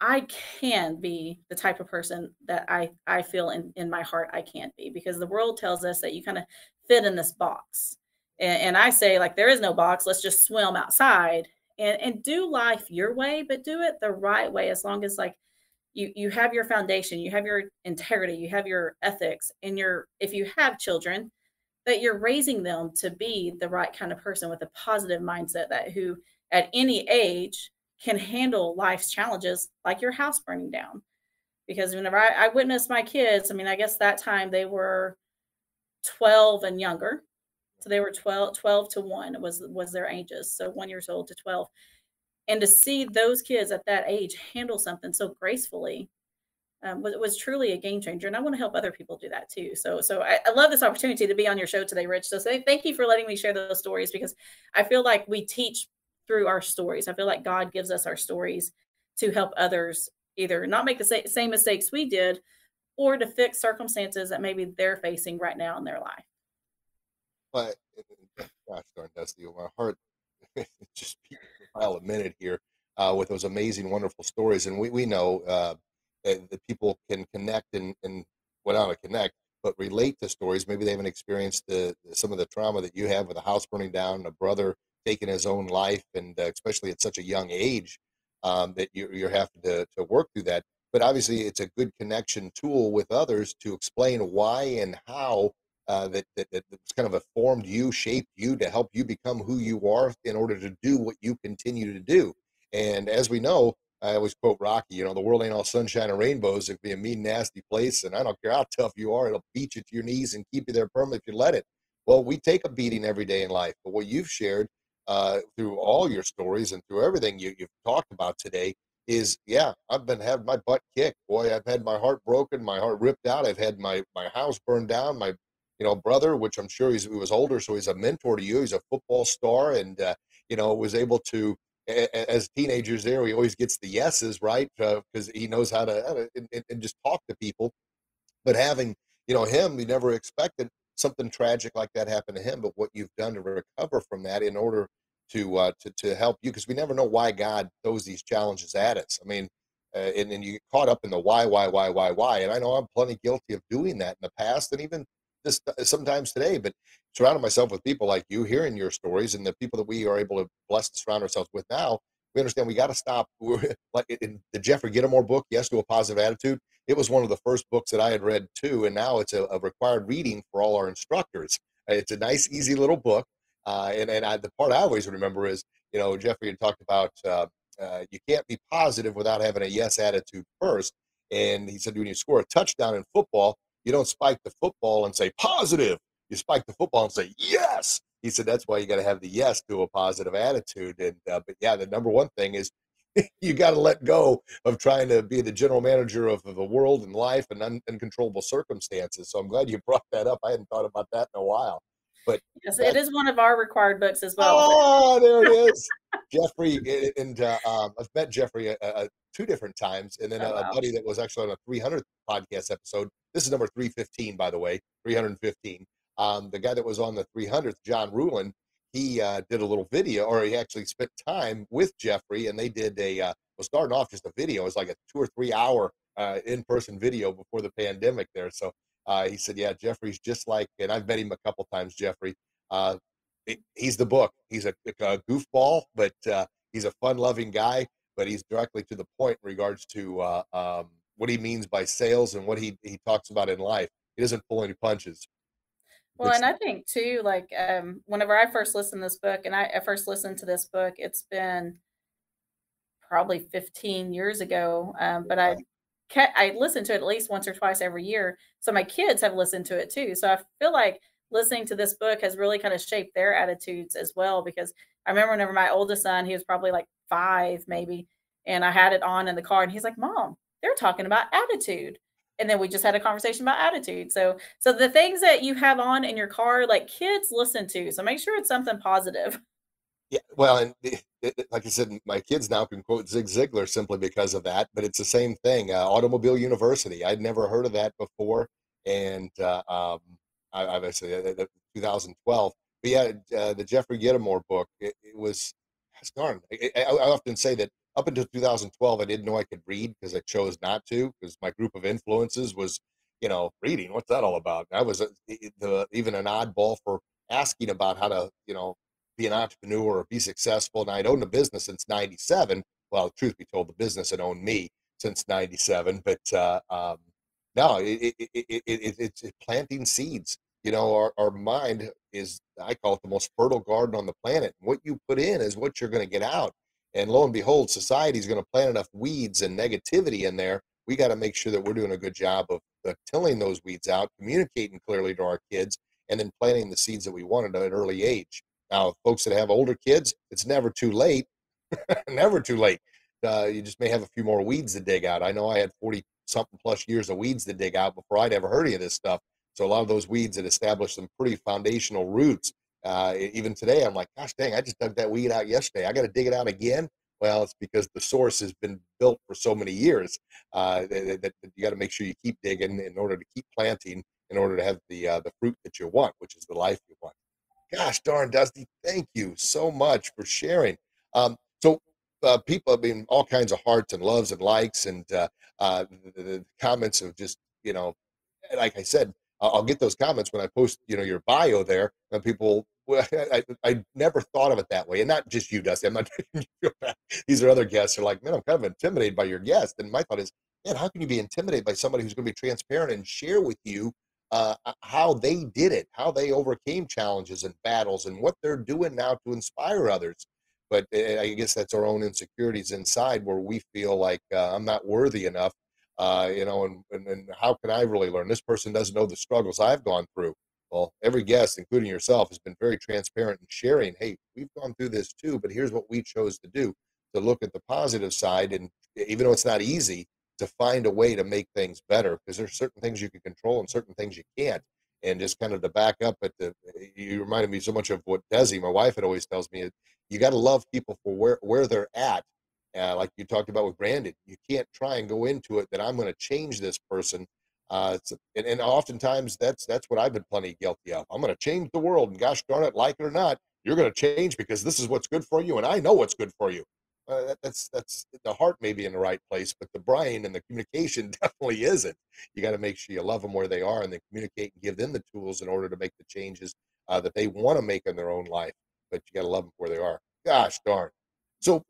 C: I can be the type of person that I I feel in in my heart I can't be because the world tells us that you kind of fit in this box and, and I say, like, there is no box. Let's just swim outside and, and do life your way, but do it the right way as long as like you you have your foundation, you have your integrity, you have your ethics, and your if you have children, that you're raising them to be the right kind of person with a positive mindset that who at any age can handle life's challenges like your house burning down. Because whenever I, I witnessed my kids, I mean, I guess that time they were 12 and younger. So they were 12, 12 to 1 was was their ages. So 1 years old to 12. And to see those kids at that age handle something so gracefully um, was, was truly a game changer. And I want to help other people do that too. So so I, I love this opportunity to be on your show today, Rich. So say, thank you for letting me share those stories because I feel like we teach through our stories. I feel like God gives us our stories to help others either not make the same mistakes we did or to fix circumstances that maybe they're facing right now in their life.
B: But gosh darn Dusty, my heart just beat a a minute here uh, with those amazing, wonderful stories. And we, we know uh, that, that people can connect and, and well, not connect, but relate to stories. Maybe they haven't experienced the, some of the trauma that you have with a house burning down, a brother taking his own life, and uh, especially at such a young age um, that you're, you're having to, to work through that. But obviously, it's a good connection tool with others to explain why and how uh, that, that that kind of a formed you, shaped you to help you become who you are in order to do what you continue to do. And as we know, I always quote Rocky, you know, the world ain't all sunshine and rainbows. It can be a mean, nasty place. And I don't care how tough you are, it'll beat you to your knees and keep you there permanently if you let it. Well, we take a beating every day in life. But what you've shared uh, through all your stories and through everything you, you've talked about today is, yeah, I've been having my butt kicked. Boy, I've had my heart broken, my heart ripped out. I've had my, my house burned down, my you know, brother, which I'm sure he was older, so he's a mentor to you. He's a football star, and uh, you know, was able to, as teenagers, there he always gets the yeses right because uh, he knows how to and, and, just talk to people. But having you know him, we never expected something tragic like that happen to him. But what you've done to recover from that in order to uh, to to help you, because we never know why God throws these challenges at us. I mean. Uh, and, and you get caught up in the why, why, why, why, why. And I know I'm plenty guilty of doing that in the past and even this uh, sometimes today, but surrounding myself with people like you, hearing your stories, and the people that we are able to bless to surround ourselves with now, we understand we got to stop. like in the Jeffrey Gitomer book, Yes to a Positive Attitude, it was one of the first books that I had read too, and now it's a, a required reading for all our instructors. It's a nice, easy little book, uh, and and I, the part I always remember is, you know, Jeffrey had talked about uh, uh, you can't be positive without having a yes attitude first. And he said, when you score a touchdown in football, you don't spike the football and say positive. You spike the football and say yes. He said that's why you got to have the yes to a positive attitude. And uh, but yeah, the number one thing is you got to let go of trying to be the general manager of, of the world and life and un- uncontrollable circumstances. So I'm glad you brought that up. I hadn't thought about that in a while. But
C: yes, it is one of our required books as well.
B: Oh, there it is. Jeffrey and uh, um, I've met Jeffrey uh, uh, two different times, and then oh, a, wow. buddy that was actually on a 300th podcast episode. This is number 315, by the way, 315. Um, the guy that was on the 300th, John Ruhlin, he uh, did a little video, or he actually spent time with Jeffrey, and they did a uh, was starting off just a video. It was like a two or three hour uh, in person video before the pandemic there. So uh, he said, "Yeah, Jeffrey's just like," and I've met him a couple times. Jeffrey, uh, he's the book. He's a, a goofball, but uh, he's a fun-loving guy. But he's directly to the point in regards to uh, um, what he means by sales and what he he talks about in life. He doesn't pull any punches.
C: Well, and I think too, like um, whenever I first listened to this book, and I, I first listened to this book, it's been probably 15 years ago. Um, but I I listen to it at least once or twice every year. So my kids have listened to it too. So I feel like listening to this book has really kind of shaped their attitudes as well. Because I remember whenever my oldest son, he was probably like five, maybe, and I had it on in the car, and he's like, "Mom, they're talking about attitude." And then we just had a conversation about attitude. So, so the things that you have on in your car, like kids listen to. So make sure it's something positive.
B: Yeah, well, and it, it, like I said, my kids now can quote Zig Ziglar simply because of that. But it's the same thing. Uh, Automobile University. I'd never heard of that before, and uh, um, I, obviously uh, 2012. But yeah, uh, the Jeffrey Gitomer book. It, it was, darn. I, I, often say that up until 2012, I didn't know I could read because I chose not to because my group of influences was, you know, reading. What's that all about? I was a, the, even an oddball for asking about how to, you know, be an entrepreneur or be successful. And I'd owned a business since 97. Well, truth be told, the business had owned me since 97. But uh, um, no, it, it, it, it's planting seeds. You know, our, our mind is, I call it the most fertile garden on the planet. What you put in is what you're going to get out. And lo and behold, society is going to plant enough weeds and negativity in there. We got to make sure that we're doing a good job of uh, tilling those weeds out, communicating clearly to our kids, and then planting the seeds that we wanted at an early age. Now, folks that have older kids, it's never too late. never too late. Uh, you just may have a few more weeds to dig out. I know I had 40 something plus years of weeds to dig out before I'd ever heard any of this stuff. So a lot of those weeds had established some pretty foundational roots. Uh, even today, I'm like, gosh dang, I just dug that weed out yesterday. I got to dig it out again. Well, it's because the source has been built for so many years uh, that, that, you got to make sure you keep digging in order to keep planting, in order to have the uh, the fruit that you want, which is the life you want. Gosh darn, Dusty, thank you so much for sharing. Um, so, uh, people have been all kinds of hearts and loves and likes, and uh, uh, the, the, comments of just, you know, like I said, I'll get those comments when I post, you know, your bio there, and people, well, I, I never thought of it that way. And not just you, Dusty. I'm not These are other guests are like, man, I'm kind of intimidated by your guest. And my thought is, man, how can you be intimidated by somebody who's going to be transparent and share with you uh, how they did it, how they overcame challenges and battles, and what they're doing now to inspire others. But eh, I guess that's our own insecurities inside where we feel like uh, I'm not worthy enough, uh, you know, and, and, and how can I really learn? This person doesn't know the struggles I've gone through. Well, every guest, including yourself, has been very transparent in sharing, hey, we've gone through this too, but here's what we chose to do to look at the positive side. And even though it's not easy, to find a way to make things better because there's certain things you can control and certain things you can't. And just kind of to back up at the, you reminded me so much of what Desi, my wife, had always tells me. You got to love people for where where they're at. Uh, like you talked about with Brandon, you can't try and go into it that I'm going to change this person. Uh, and, and oftentimes that's that's what I've been plenty guilty of. I'm going to change the world, and gosh darn it, like it or not, you're going to change because this is what's good for you, and I know what's good for you uh, that, that's that's the heart may be in the right place, but the brain and the communication definitely isn't. You got to make sure you love them where they are and then communicate and give them the tools in order to make the changes uh, that they want to make in their own life. But you got to love them where they are. Gosh darn. So,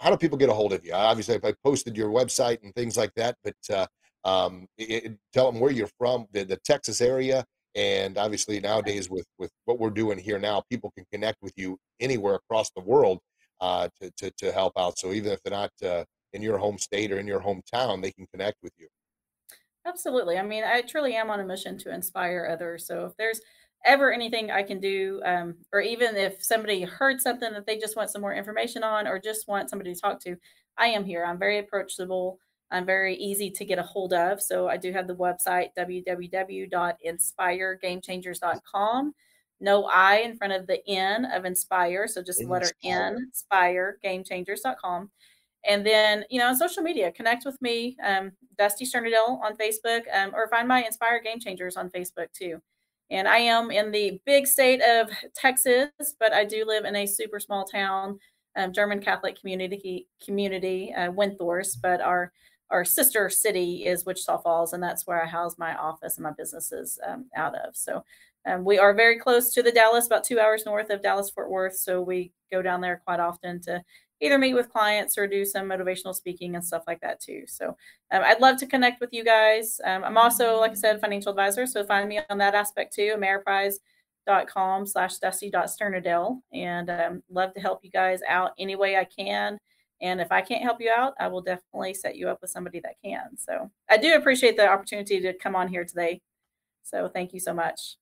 B: how do people get a hold of you? Obviously, if I posted your website and things like that, but uh, um, it, it, tell them where you're from, the, the Texas area, and obviously nowadays with with what we're doing here now, people can connect with you anywhere across the world uh, to, to, to help out. So even if they're not uh, in your home state or in your hometown, they can connect with you.
C: Absolutely. I mean, I truly am on a mission to inspire others. So if there's ever anything I can do, um, or even if somebody heard something that they just want some more information on, or just want somebody to talk to, I am here. I'm very approachable. I'm very easy to get a hold of. So I do have the website www.nspiregamechangers.com no I in front of the N of Inspire. So just letter N, Inspire, gamechangers.com. And then, you know, on social media, connect with me, um, Dusty Sternadel on Facebook, um, or find my Inspire Game Changers on Facebook too. And I am in the big state of Texas, but I do live in a super small town, um, German Catholic community, community uh, Windthorst. But our our sister city is Wichita Falls, and that's where I house my office and my businesses um, out of. So um, we are very close to the Dallas, about two hours north of Dallas Fort Worth. So we go down there quite often to either meet with clients or do some motivational speaking and stuff like that too. So um, I'd love to connect with you guys. Um, I'm also, like I said, financial advisor. So find me on that aspect too, ameriprise.com slash dusty.sternadel. And um, love to help you guys out any way I can. And if I can't help you out, I will definitely set you up with somebody that can. So I do appreciate the opportunity to come on here today. So thank you so much.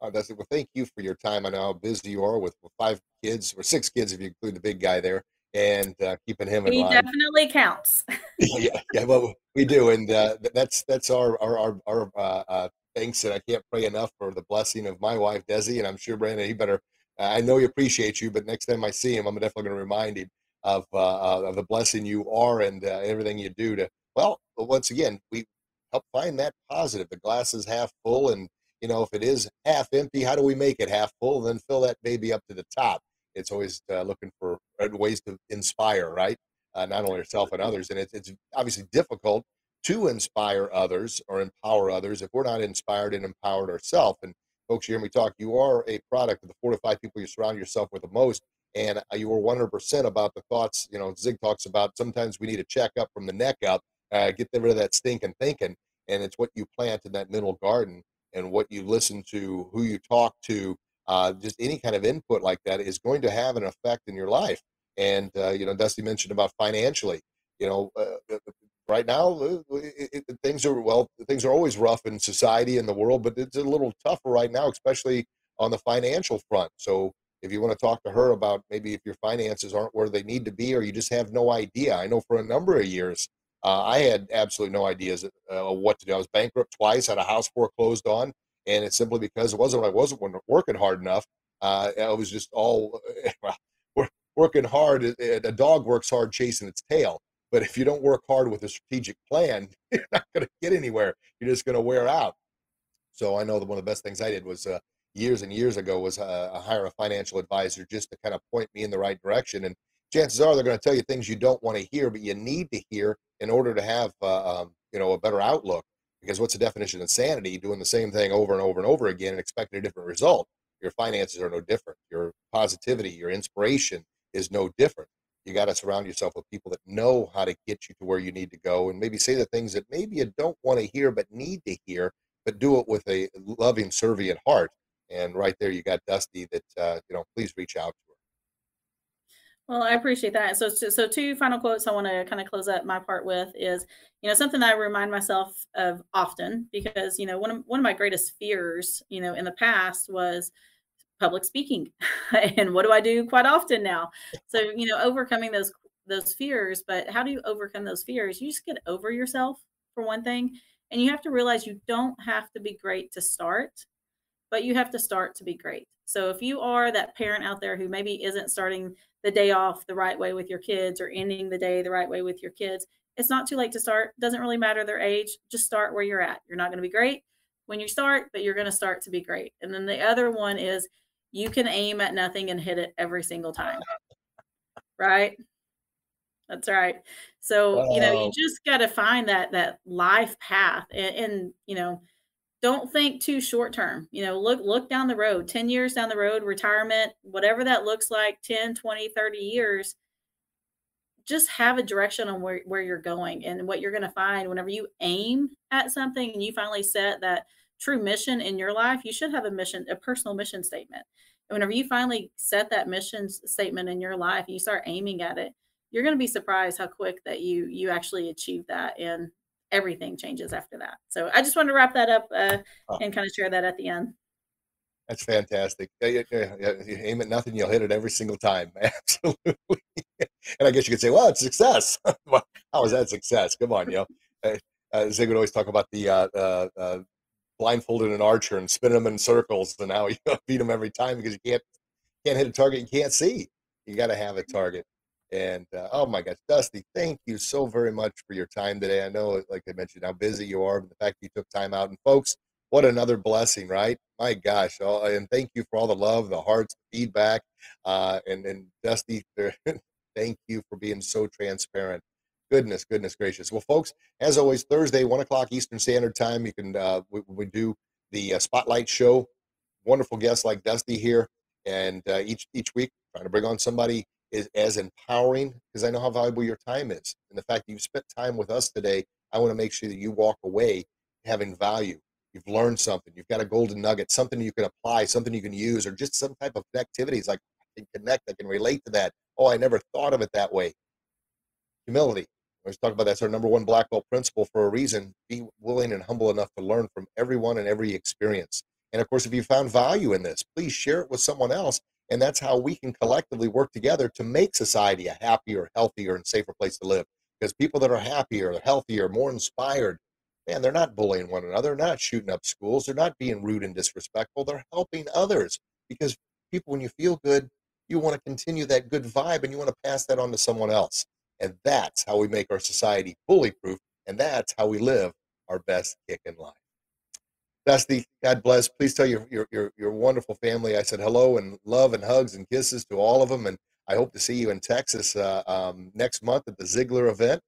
B: Uh. Well, thank you for your time. I know how busy you are with, five kids or six kids if you include the big guy there, and uh, keeping him in
C: he
B: line.
C: definitely counts.
B: yeah, yeah, well, we do, and uh, that's that's our our our, our uh, uh, thanks, and I can't pray enough for the blessing of my wife Desi, and I'm sure Brandon. He better. I know he appreciates you, but next time I see him, I'm definitely going to remind him of uh, of the blessing you are and uh, everything you do to. Well, once again, we help find that positive. The glass is half full, and you know if it is half empty, how do we make it half full? Then fill that baby up to the top. It's always uh, looking for uh, ways to inspire, right? Uh, not only yourself and others, and it's, obviously difficult to inspire others or empower others if we're not inspired and empowered ourselves. And folks, you hear me talk. You are a product of the four to five people you surround yourself with the most and uh, you were 100% about the thoughts you know zig talks about sometimes we need to check up from the neck up uh, get rid of that stinking thinking and it's what you plant in that mental garden and what you listen to who you talk to uh, just any kind of input like that is going to have an effect in your life and uh, you know dusty mentioned about financially you know uh, uh, right now it, it, things are well things are always rough in society and the world but it's a little tougher right now especially on the financial front so if you want to talk to her about maybe if your finances aren't where they need to be or you just have no idea. I know for a number of years, uh, I had absolutely no ideas uh, what to do. I was bankrupt twice, had a house foreclosed on, and it's simply because it wasn't I wasn't working hard enough. Uh, I was just all working hard. A dog works hard chasing its tail, but if you don't work hard with a strategic plan, you're not going to get anywhere. You're just going to wear out. So I know that one of the best things I did was uh, years and years ago was uh, hire a financial advisor just to kind of point me in the right direction. And chances are they're going to tell you things you don't want to hear, but you need to hear in order to have uh, um, you know a better outlook. Because what's the definition of insanity? Doing the same thing over and over and over again and expecting a different result. Your finances are no different. Your positivity, your inspiration is no different. You got to surround yourself with people that know how to get you to where you need to go and maybe say the things that maybe you don't want to hear but need to hear, but do it with a loving, servient heart and right there, you got Dusty. That uh, you know, please reach out.
C: Well, I appreciate that. So, so two final quotes I want to kind of close up my part with is, you know, something that I remind myself of often because, you know, one of one of my greatest fears, you know, in the past was public speaking, and what do I do quite often now? So, you know, overcoming those those fears. But how do you overcome those fears? You just get over yourself for one thing, and you have to realize you don't have to be great to start but you have to start to be great. So if you are that parent out there who maybe isn't starting the day off the right way with your kids or ending the day the right way with your kids, it's not too late to start. Doesn't really matter their age. Just start where you're at. You're not going to be great when you start, but you're going to start to be great. And then the other one is you can aim at nothing and hit it every single time. Right? That's right. So, you know, you just got to find that that life path and, and you know, don't think too short term you know look look down the road 10 years down the road retirement whatever that looks like 10 20 30 years just have a direction on where, where you're going and what you're going to find. Whenever you aim at something and you finally set that true mission in your life you should have a mission a personal mission statement. And whenever you finally set that mission statement in your life and you start aiming at it you're going to be surprised how quick that you you actually achieve that. And everything changes after that. So I just wanted to wrap that up uh, oh. and kind of share that at the end.
B: That's fantastic. You aim at nothing, you'll hit it every single time. Absolutely. and I guess you could say, well, it's success. How is that success? Come on, you know. Uh, Zig would always talk about the uh, uh, uh, blindfolded an archer and spin them in circles, and now you beat them every time because you can't can't hit a target you can't see. You got to have a target. And uh, oh my gosh, Dusty, thank you so very much for your time today. I know, like I mentioned, how busy you are, but the fact you took time out. And folks, what another blessing, right? My gosh. Oh, and thank you for all the love, the hearts, the feedback. Uh, and, and Dusty, thank you for being so transparent. Goodness, goodness gracious. Well, folks, as always, Thursday, one o'clock Eastern Standard Time, you can uh, we, we do the uh, spotlight show. Wonderful guests like Dusty here, and uh, each each week trying to bring on somebody is as empowering because I know how valuable your time is, and the fact that you've spent time with us today. I want to make sure that you walk away having value. You've learned something. You've got a golden nugget, something you can apply, something you can use, or just some type of activities like I can connect. I can relate to that. Oh, I never thought of it that way. Humility always talk about that's our number one black belt principle for a reason. Be willing and humble enough to learn from everyone and every experience. And of course, if you found value in this, please share it with someone else. And that's how we can collectively work together to make society a happier, healthier, and safer place to live. Because people that are happier, healthier, more inspired, man, they're not bullying one another, not shooting up schools, they're not being rude and disrespectful, they're helping others. Because people, when you feel good, you want to continue that good vibe and you want to pass that on to someone else. And that's how we make our society bully proof. And that's how we live our best kick in life. Dusty, God bless. Please tell your, your, your, your wonderful family I said hello and love and hugs and kisses to all of them. And I hope to see you in Texas uh, um, next month at the Ziglar event.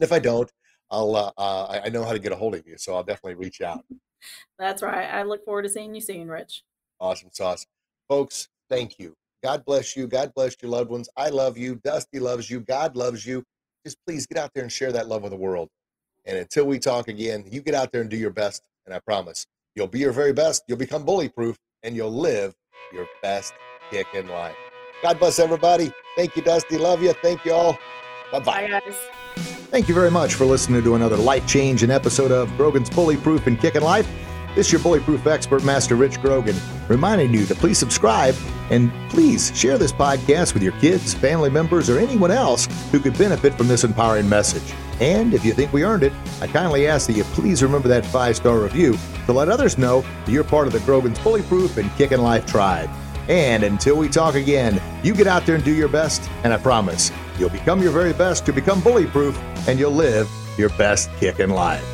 B: And if I don't, I'll uh, uh, I know how to get a hold of you, so I'll definitely reach out.
C: That's right. I look forward to seeing you soon, Rich.
B: Awesome sauce, folks. Thank you. God bless you. God bless your loved ones. I love you. Dusty loves you. God loves you. Just please get out there and share that love with the world. And until we talk again, you get out there and do your best. And I promise you'll be your very best. You'll become bully proof and you'll live your best kick in life. God bless everybody. Thank you, Dusty. Love you. Thank you all. Bye-bye.
C: Bye, guys.
B: Thank you very much for listening to another life change and episode of Grogan's Bully Proof and Kicking Life. This is your bullyproof expert, Master Rich Grogan, reminding you to please subscribe and please share this podcast with your kids, family members, or anyone else who could benefit from this empowering message. And if you think we earned it, I kindly ask that you please remember that five star review to let others know that you're part of the Grogan's Bullyproof and Kickin' Life tribe. And until we talk again, you get out there and do your best, and I promise you'll become your very best to become bullyproof and you'll live your best kick in life.